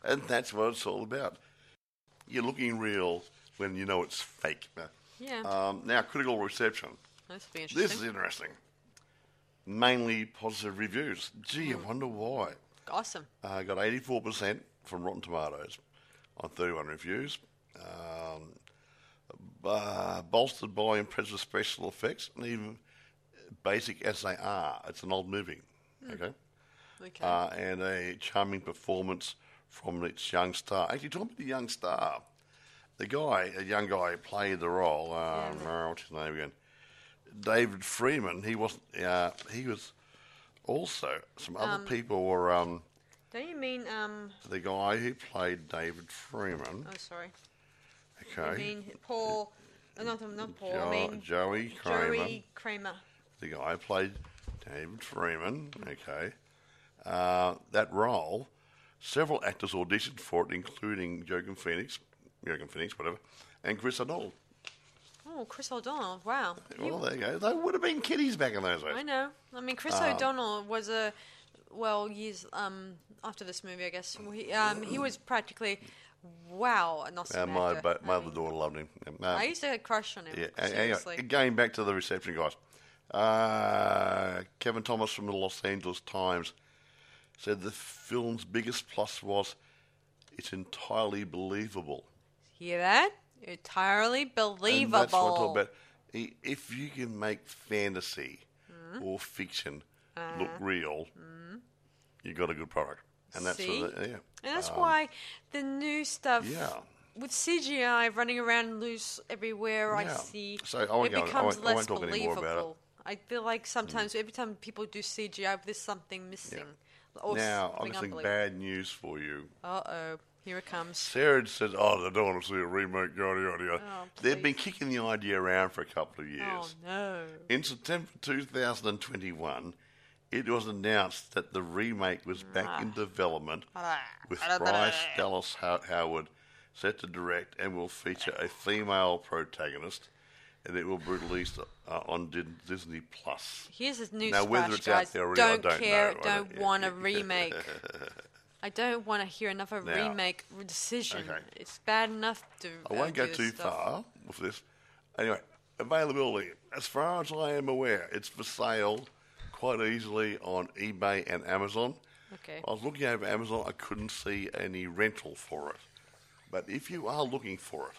S2: and that's what it's all about. You're looking real when you know it's fake.
S1: Yeah.
S2: Um, now, critical reception.
S1: That's be interesting.
S2: This is interesting. Mainly positive reviews. Gee, I wonder why.
S1: awesome.
S2: Uh, got 84% from Rotten Tomatoes on 31 reviews. Um, uh, bolstered by impressive special effects, and even basic as they are, it's an old movie. Okay.
S1: Okay.
S2: Uh, and a charming performance from its young star. Actually, talking about the young star, the guy, a young guy, played the role. Uh, What's his name again? David Freeman. He wasn't. Uh, he was also some other people were. Um,
S1: Don't you mean um?
S2: the guy who played David Freeman.
S1: Oh, sorry.
S2: Okay.
S1: I mean Paul. uh, Not not Paul.
S2: Jo-
S1: I mean
S2: Joey Cramer.
S1: Joey Cramer.
S2: The guy who played David Freeman. Okay. Uh, that role, several actors auditioned for it, including Joaquin Phoenix, Joaquin Phoenix, whatever, and Chris O'Donnell.
S1: Oh, Chris O'Donnell. Wow.
S2: Well, there you go. They would have been kiddies back in those days.
S1: I know. I mean, Chris
S2: Um,
S1: O'Donnell was a well years um after this movie, I guess. He, um, he was practically wow, an awesome
S2: Uh, my
S1: actor.
S2: my
S1: I
S2: other
S1: mean,
S2: daughter loved him.
S1: I used to have a crush on him.
S2: Yeah,
S1: seriously.
S2: going back to the reception, guys. Uh, Kevin Thomas from the Los Angeles Times said the film's biggest plus was it's entirely believable.
S1: Hear that? Entirely believable.
S2: And that's what I talk about. I- If you can make fantasy
S1: Hmm?
S2: or fiction
S1: Uh-huh.
S2: look real, you've got a good product. And that's
S1: See?
S2: what, yeah.
S1: And that's why the new stuff
S2: Um, Yeah.
S1: with CGI running around loose everywhere I
S2: Yeah.
S1: see,
S2: So I won't
S1: it
S2: go- I
S1: becomes
S2: won't- I
S1: less
S2: won't talk
S1: believable.
S2: about it.
S1: I feel like sometimes every time people do CGI, there's something missing. Or
S2: now, I'm
S1: unbelievable.
S2: bad news for you.
S1: Uh oh, here it comes.
S2: Sarah says, "Oh, they don't want to see a remake." Yada yada yada.
S1: Oh,
S2: They've been kicking the idea around for a couple of years.
S1: Oh no.
S2: In September 2021, it was announced that the remake was back in development with Bryce Dallas Howard set to direct and will feature a female protagonist, and it will be released uh, on Disney Plus.
S1: Here's a news
S2: Now, whether
S1: flash,
S2: it's out
S1: guys. don't,
S2: don't
S1: care.
S2: know.
S1: Don't- want a remake. I don't want to hear another
S2: Now-
S1: remake decision.
S2: Okay.
S1: It's bad enough to.
S2: I
S1: uh,
S2: won't go too far with this. Anyway, availability. As far as I am aware, it's for sale quite easily on eBay and Amazon.
S1: Okay.
S2: I was looking over Amazon, I couldn't see any rental for it. But if you are looking for it,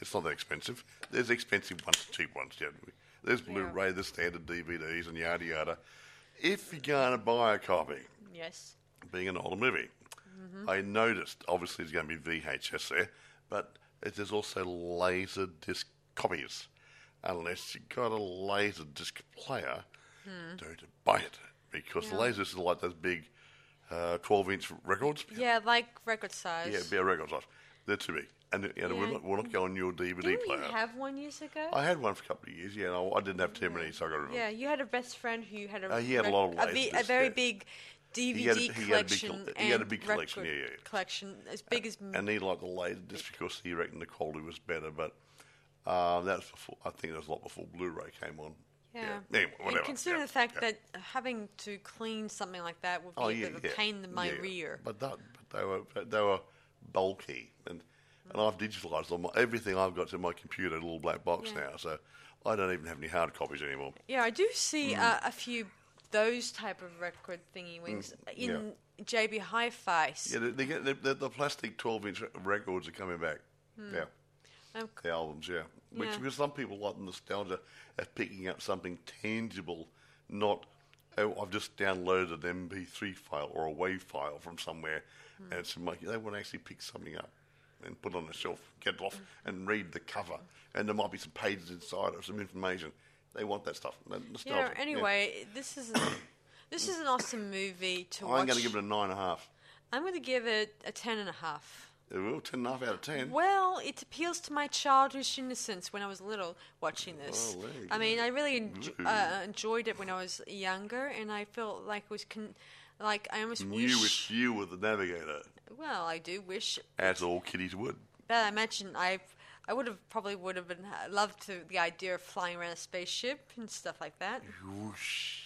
S2: it's not that expensive. There's expensive ones, cheap ones. Yeah. There's Blu-ray, there's standard DVDs, and yada yada. If you're going to buy a copy,
S1: Yes.
S2: Being an older movie. Mm-hmm. I noticed, obviously, there's going to be VHS there, but there's also laser disc copies. Unless you've got a laser disc player, hmm. don't buy it because
S1: Yeah.
S2: lasers are like those big uh, 12 inch records.
S1: Yeah, like record size.
S2: Yeah, bare record size. They're too big. And know,
S1: Yeah.
S2: we're, not, we're not going your DVD
S1: Didn't
S2: player.
S1: you have one years ago?
S2: I had one for a couple of years, yeah, and I, I didn't have too many, so I got rid of them.
S1: yeah, you had a best friend who had a,
S2: Uh, he had a lot of
S1: a, ve- a very big DVD
S2: had a- he had a big
S1: collection. and
S2: he had a big collection, yeah, yeah.
S1: Collection as big as
S2: and he liked the laser just because he reckoned the quality was better. But uh, that was before. I think that was a lot before Blu-ray came on.
S1: Yeah.
S2: Anyway, whatever.
S1: And considering
S2: Yeah,
S1: the fact
S2: yeah.
S1: that having to clean something like that would be
S2: oh
S1: a
S2: yeah,
S1: bit of a
S2: yeah,
S1: pain in my
S2: yeah.
S1: rear.
S2: But that, but they were they were bulky, and and I've digitalised them. Everything I've got's in my computer, a little black box
S1: Yeah.
S2: now. So I don't even have any hard copies anymore.
S1: Yeah, I do see
S2: Mm.
S1: uh, a few those type of record thingy wings in JB Hi-Fi.
S2: Mm, Yeah, they, they get the, the, the plastic twelve-inch records are coming back. Yeah.
S1: Um,
S2: The albums, yeah. Which
S1: Yeah.
S2: because some people like the nostalgia of picking up something tangible, not oh I've just downloaded an MP3 file or a WAV file from somewhere,
S1: Hmm.
S2: and it's like they want to actually pick something up and put it on the shelf, get it off, and read the cover, and there might be some pages inside of some information. They want that stuff.
S1: Yeah. Anyway, this is an, this is an awesome movie to
S2: I'm
S1: watch.
S2: going to give it a nine and a half.
S1: I'm going to give it a ten and a half.
S2: It will ten and a half out of ten.
S1: Well, it appeals to my childish innocence when I was little watching this.
S2: Well, you
S1: I mean. I really enj- uh, enjoyed it when I was younger, and I felt like it was con- like I almost
S2: You
S1: wish.
S2: wish you were the navigator,
S1: Well, I do wish
S2: as all kiddies would.
S1: But I imagine I, I would have probably would have been loved to the idea of flying around a spaceship and stuff like that.
S2: Whoosh.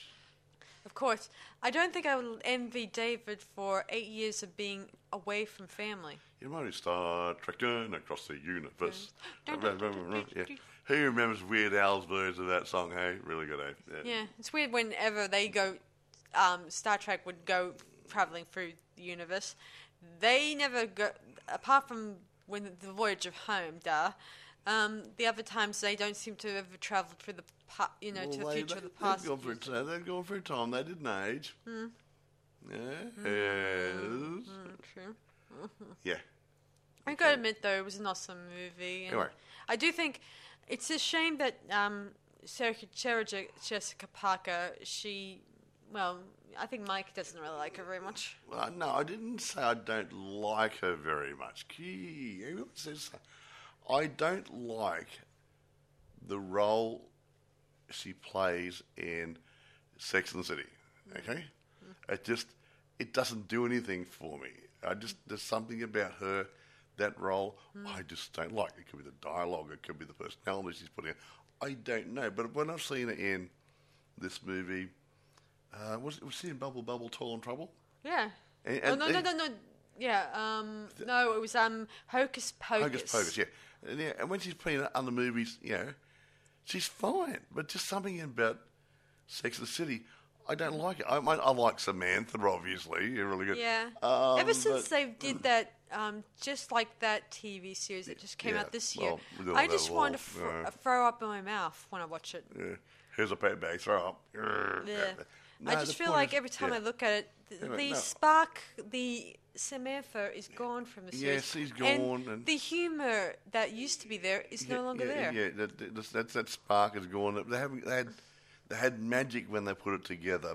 S1: Of course, I don't think I would envy David for eight years of being away from family.
S2: You might Star Trekking across the universe. Yeah. Who remembers Weird Al's version of that song? Hey, really good, eh?
S1: Yeah, it's weird whenever they go, um, Star Trek would go traveling through the universe. They never go, apart from when the voyage of home, duh. Um, the other times they don't seem to have ever traveled through the, pa- you know, to the
S2: Well, they-
S1: future or the past.
S2: They've gone through time. They've gone through time. They didn't age.
S1: Hmm.
S2: Yeah.
S1: True.
S2: Yeah.
S1: I gotta admit, though, it was an awesome movie. And
S2: Anyway.
S1: I do think it's a shame that um, Sarah, Sarah Jessica Parker, she, well, I think Mike doesn't really like her very much.
S2: Well, no, I didn't say I don't like her very much. Gee, everyone says that. I don't like the role she plays in Sex and the City. Okay, mm-hmm. it just it doesn't do anything for me. I just there's something about her that role mm. I just don't like. It could be the dialogue, it could be the personality she's putting. in. I don't know, but when I've seen her in this movie, uh, was was she in Bubble Bubble Tall and Trouble?
S1: Yeah.
S2: And-
S1: oh,
S2: and-
S1: no, no, no, no. Yeah, um, no, it was um, Hocus Pocus.
S2: Hocus Pocus, yeah. And, yeah. and when she's playing other movies, you know, she's fine. But just something about Sex and the City, I don't like it. I, I, I like Samantha, obviously. You're really good.
S1: Yeah.
S2: Um,
S1: Ever since
S2: but-
S1: they did that, um, just like that TV series that just came
S2: Yeah,
S1: out this year,
S2: well,
S1: I just want to fr- uh, throw up in my mouth when I watch it.
S2: Yeah. Here's a pet bag, throw up.
S1: Yeah.
S2: No,
S1: I just feel like
S2: is-
S1: every time
S2: yeah.
S1: I look at it, th-
S2: Anyway,
S1: the
S2: no.
S1: spark, the Samantha is gone from the series.
S2: Yes, he's gone, and-
S1: the humor that used to be there is no longer
S2: yeah,
S1: there.
S2: Yeah, that, that, that's, that spark is gone. They haven't. They had they had magic when they put it together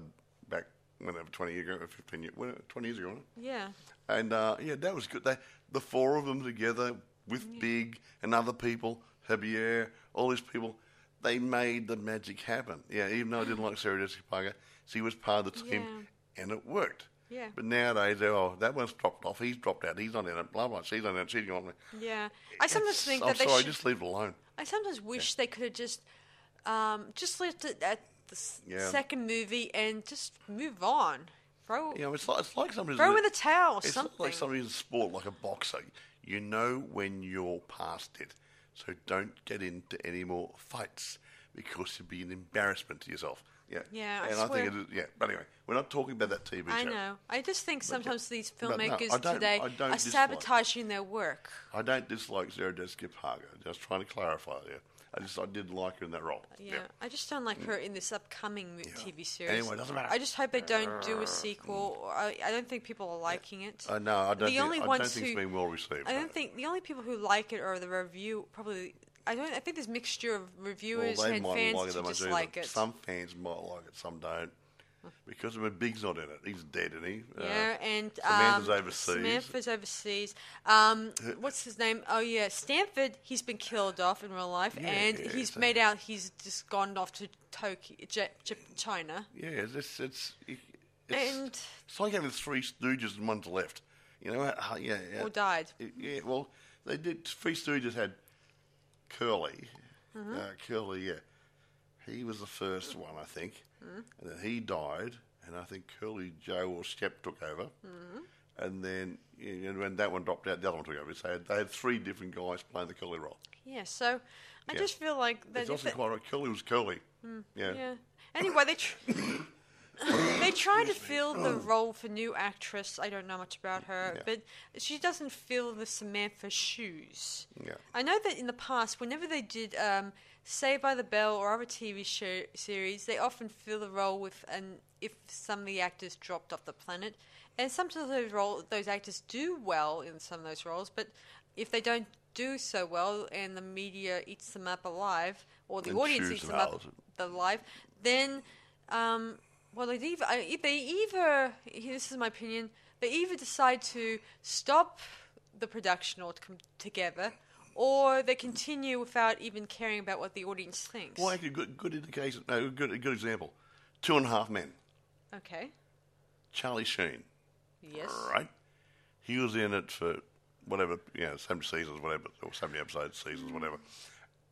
S2: back whenever twenty years ago, fifteen years, twenty years ago.
S1: Yeah.
S2: And uh, yeah, that was good. They, the four of them together with Big and other people, Javier, all these people, they made the magic happen. Yeah, even though I didn't like Sarah Jessica Parker, she was part of the team, and it worked.
S1: Yeah.
S2: But nowadays, oh, that one's dropped off. He's dropped out. He's not in it. Blah blah. She's not in it. She's gone.
S1: Yeah. I sometimes
S2: It's-
S1: think
S2: I'm
S1: that they
S2: sorry.
S1: should.
S2: Just leave it alone.
S1: I sometimes wish they could have just, um, just left it at the
S2: Yeah.
S1: second movie and just move on. Throw,
S2: You know, it's like it's like somebody's
S1: throw in the towel or
S2: It's
S1: something.
S2: like somebody in sport, like a boxer. You know when you're past it, so don't get into any more fights because you'll be an embarrassment to yourself. Yeah,
S1: Yeah, I
S2: and I,
S1: swear.
S2: think it is. Yeah, but anyway, we're not talking about that TV show.
S1: I know. I just think sometimes these
S2: no,
S1: filmmakers
S2: I
S1: today are
S2: dislike-
S1: sabotaging their work.
S2: I don't dislike Sarah Jessica Parker. Just trying to clarify there. I just I didn't like her in that role.
S1: Yeah, I just don't like her in this upcoming mo- TV series.
S2: Anyway, doesn't matter.
S1: I just hope they don't do a sequel. I, I don't think people are liking it.
S2: Uh, no, I don't.
S1: The
S2: think,
S1: only
S2: I don't
S1: ones
S2: think it's
S1: who-
S2: been well received.
S1: I don't think the only people who like it are the review. Probably, I don't. I think there's mixture of reviewers
S2: they
S1: and fans
S2: like
S1: just like it.
S2: Some fans might like it, some don't. Because I mean, Big's not in it. He's dead, isn't he? Uh,
S1: Yeah, and
S2: Samantha's
S1: um,
S2: overseas.
S1: Samantha's overseas. Um, what's his name? Oh yeah, Stanford. He's been killed off in real life,
S2: Yeah,
S1: and
S2: yeah,
S1: he's
S2: so-
S1: made out he's just gone off to Tokyo, China.
S2: Yeah, it's it's it's, it's,
S1: And-
S2: it's like having three Stooges and one's left. You know, uh, yeah, yeah.
S1: Or died.
S2: Yeah, well, they did. Three Stooges had Curly,
S1: Mm-hmm.
S2: uh, Curly, yeah. He was the first one, I think,
S1: Mm-hmm.
S2: and then he died, and I think Curly Joe or Shemp took over,
S1: Mm-hmm.
S2: and then you know, when that one dropped out, the other one took over. So they had, three different guys playing the Curly role.
S1: Yeah, so I
S2: Yeah.
S1: just feel like that.
S2: It's also quite right. Curly was Curly. Yeah.
S1: yeah. Anyway, they tr- they try to fill the role for new actress. I don't know much about her,
S2: Yeah.
S1: but she doesn't fill the Samantha shoes.
S2: Yeah.
S1: I know that in the past, whenever they did um, Saved by the Bell or other TV show series, they often fill the role with an if some of the actors dropped off the planet, and sometimes those role those actors do well in some of those roles, but if they don't do so well and the media eats them up alive or the
S2: And
S1: audience eats
S2: them
S1: them up alive, then um, well they either they either this is my opinion they either decide to stop the production altogether or they continue without even caring about what the audience thinks.
S2: Well, actually, good, good indication. No, good, good example. Two and a Half Men.
S1: Okay.
S2: Charlie Sheen.
S1: Yes.
S2: Right. He was in it for whatever, you know, seventy seasons, whatever, or seventy episodes, seasons, mm. whatever.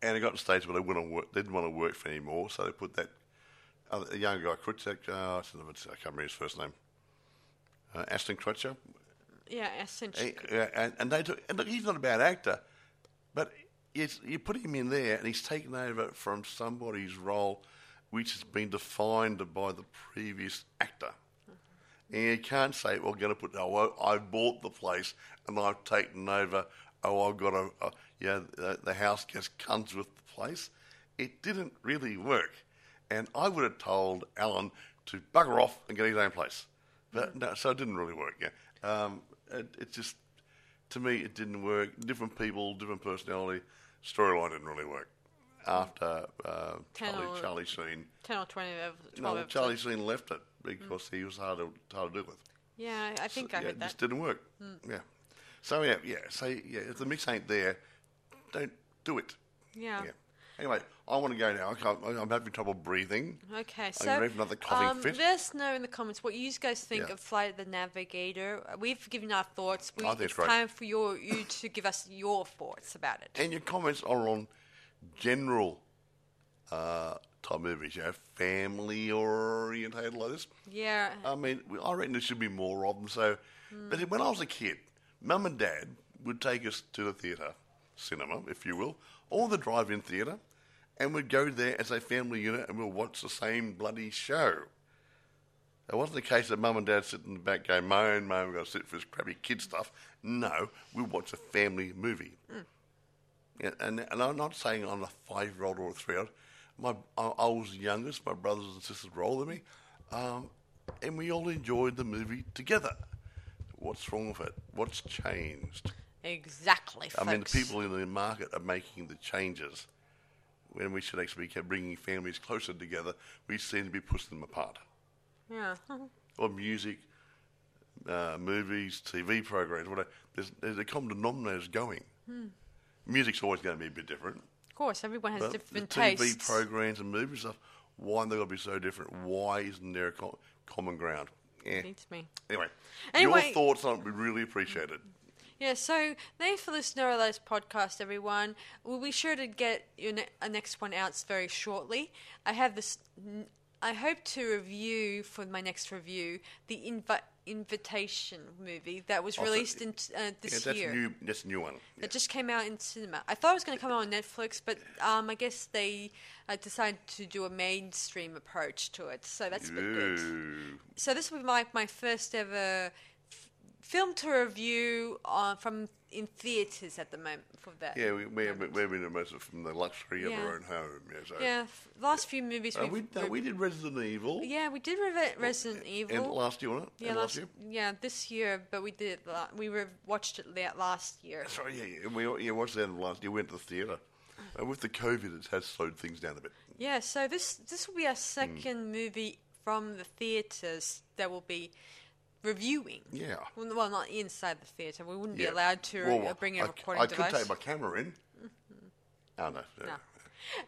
S2: And it got to the stage where they wouldn't work, they didn't want to work for anymore, so they put that a young guy, Krutchak, uh, I can't remember his first name, uh, Ashton Kutcher,
S1: Yeah,
S2: yeah, and, and they took, and look, he's not a bad actor, but it's, you put him in there, and he's taken over from somebody's role, which has been defined by the previous actor. And you can't say, "Well, going to put oh, I bought the place and I've taken over. Oh, I've got a, a yeah, the, the house just comes with the place." It didn't really work, and I would have told Alan to bugger off and get his own place, but no, so it didn't really work. Yeah, um, it, it just to me it didn't work. Different people, different personality, storyline didn't really work. After uh,
S1: Ten
S2: Charlie,
S1: or-
S2: Charlie Sheen,
S1: 10 or 20, ev- 12
S2: no,
S1: episodes.
S2: Charlie Sheen left it because he was hard to, hard to deal with.
S1: Yeah, I think I
S2: yeah,
S1: heard
S2: it
S1: that.
S2: just didn't work. Yeah. So yeah, yeah. So yeah, if the mix ain't there, don't do it.
S1: Yeah.
S2: Yeah. Anyway, I want to go now. I can't, I'm having trouble breathing.
S1: Okay,
S2: you
S1: so
S2: ready for another coughing
S1: um,
S2: fit?
S1: let us know in the comments what you guys think
S2: Yeah.
S1: of Flight of the Navigator. We've given our thoughts. We,
S2: I think
S1: it's
S2: great.
S1: time for your, you to give us your thoughts about it.
S2: And your comments are on general uh, type movies, you know, family orientated like this.
S1: Yeah,
S2: I mean, I reckon there should be more of them. So, but when I was a kid, mum and dad would take us to the theatre, cinema, if you will, or the drive-in theatre, and we'd go there as a family unit and we'll watch the same bloody show. It wasn't the case that mum and dad sit in the back going, moan, moan, we've got to sit for this crappy kid stuff. No, we watch a family movie. Yeah, and, and I'm not saying I'm a five-year-old or a three-year-old. My, I, I was the youngest. My brothers and sisters were older than me, um, and we all enjoyed the movie together. What's wrong with it? What's changed?
S1: exactly.
S2: I mean, the people in the market are making the changes. When we should actually be bringing families closer together, we seem to be pushing them apart.
S1: Yeah.
S2: Or music, uh, movies, TV programs, whatever. There's, there's a common denominator going.
S1: Hmm.
S2: Music's always going to be a bit different.
S1: Of course, everyone has
S2: But
S1: different
S2: the TV
S1: tastes.
S2: programs and movie stuff, why they got to be so different? Why isn't there a co- common ground? Yeah.
S1: Me.
S2: Anyway,
S1: Anyway-
S2: your thoughts on it would be really appreciated.
S1: Yeah, so thanks for listening to latest podcast, everyone. We'll be sure to get your ne- a next one out very shortly. I have this. I hope to review for my next review the invi- invitation movie that was
S2: Oh, so-
S1: released in uh,
S2: Yeah,
S1: this
S2: that's
S1: year.
S2: new. That's a new one. Yeah.
S1: It just came out in cinema. I thought it was going to come out on Netflix, but um, I guess they uh, decided to do a mainstream approach to it. So that's a bit good. So this will be my, my first ever film to review uh, from in theaters at the moment for that.
S2: Yeah, we, we, we, we've been most of from the luxury of
S1: Yeah.
S2: our own home. Yeah, so.
S1: Yeah, last few movies
S2: Uh, we, no, we did Resident Evil.
S1: yeah we did Re- Resident Evil.
S2: And last year, wasn't it?
S1: yeah,
S2: And
S1: last,
S2: year.
S1: yeah, this year, but we did it la- we re- watched it la- last year.
S2: Sorry, yeah, yeah. We yeah, watched that last year. You went to the theatre. Uh, with the COVID, it has slowed things down a bit.
S1: Yeah, so this this will be
S2: Hmm.
S1: our second movie from the theaters that will be reviewing.
S2: Yeah.
S1: Well, well, not inside the theater. We wouldn't be allowed to
S2: Well,
S1: uh, bring a
S2: I,
S1: recording
S2: I could take my camera in. Oh no. yeah.
S1: No.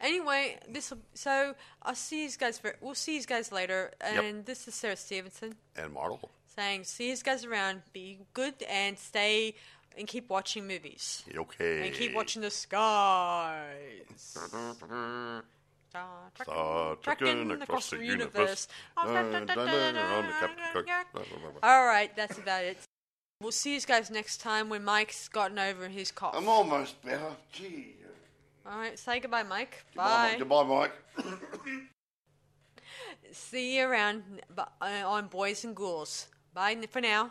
S1: Anyway, this so I'll see you guys. Ver- we'll see you guys later. And this is Sarah Stevenson
S2: And model.
S1: saying, "See you guys around. Be good and stay and keep watching movies
S2: Okay.
S1: and keep watching the skies." Star
S2: Star
S1: trekking
S2: trekking
S1: across the universe. All right, that's about it. We'll see you guys next time when Mike's gotten over his cough.
S2: I'm almost better. Gee.
S1: All right, say goodbye, Mike.
S2: Goodbye,
S1: Bye.
S2: Goodbye, Mike.
S1: See you around uh, on Boys and Ghouls. Bye for now.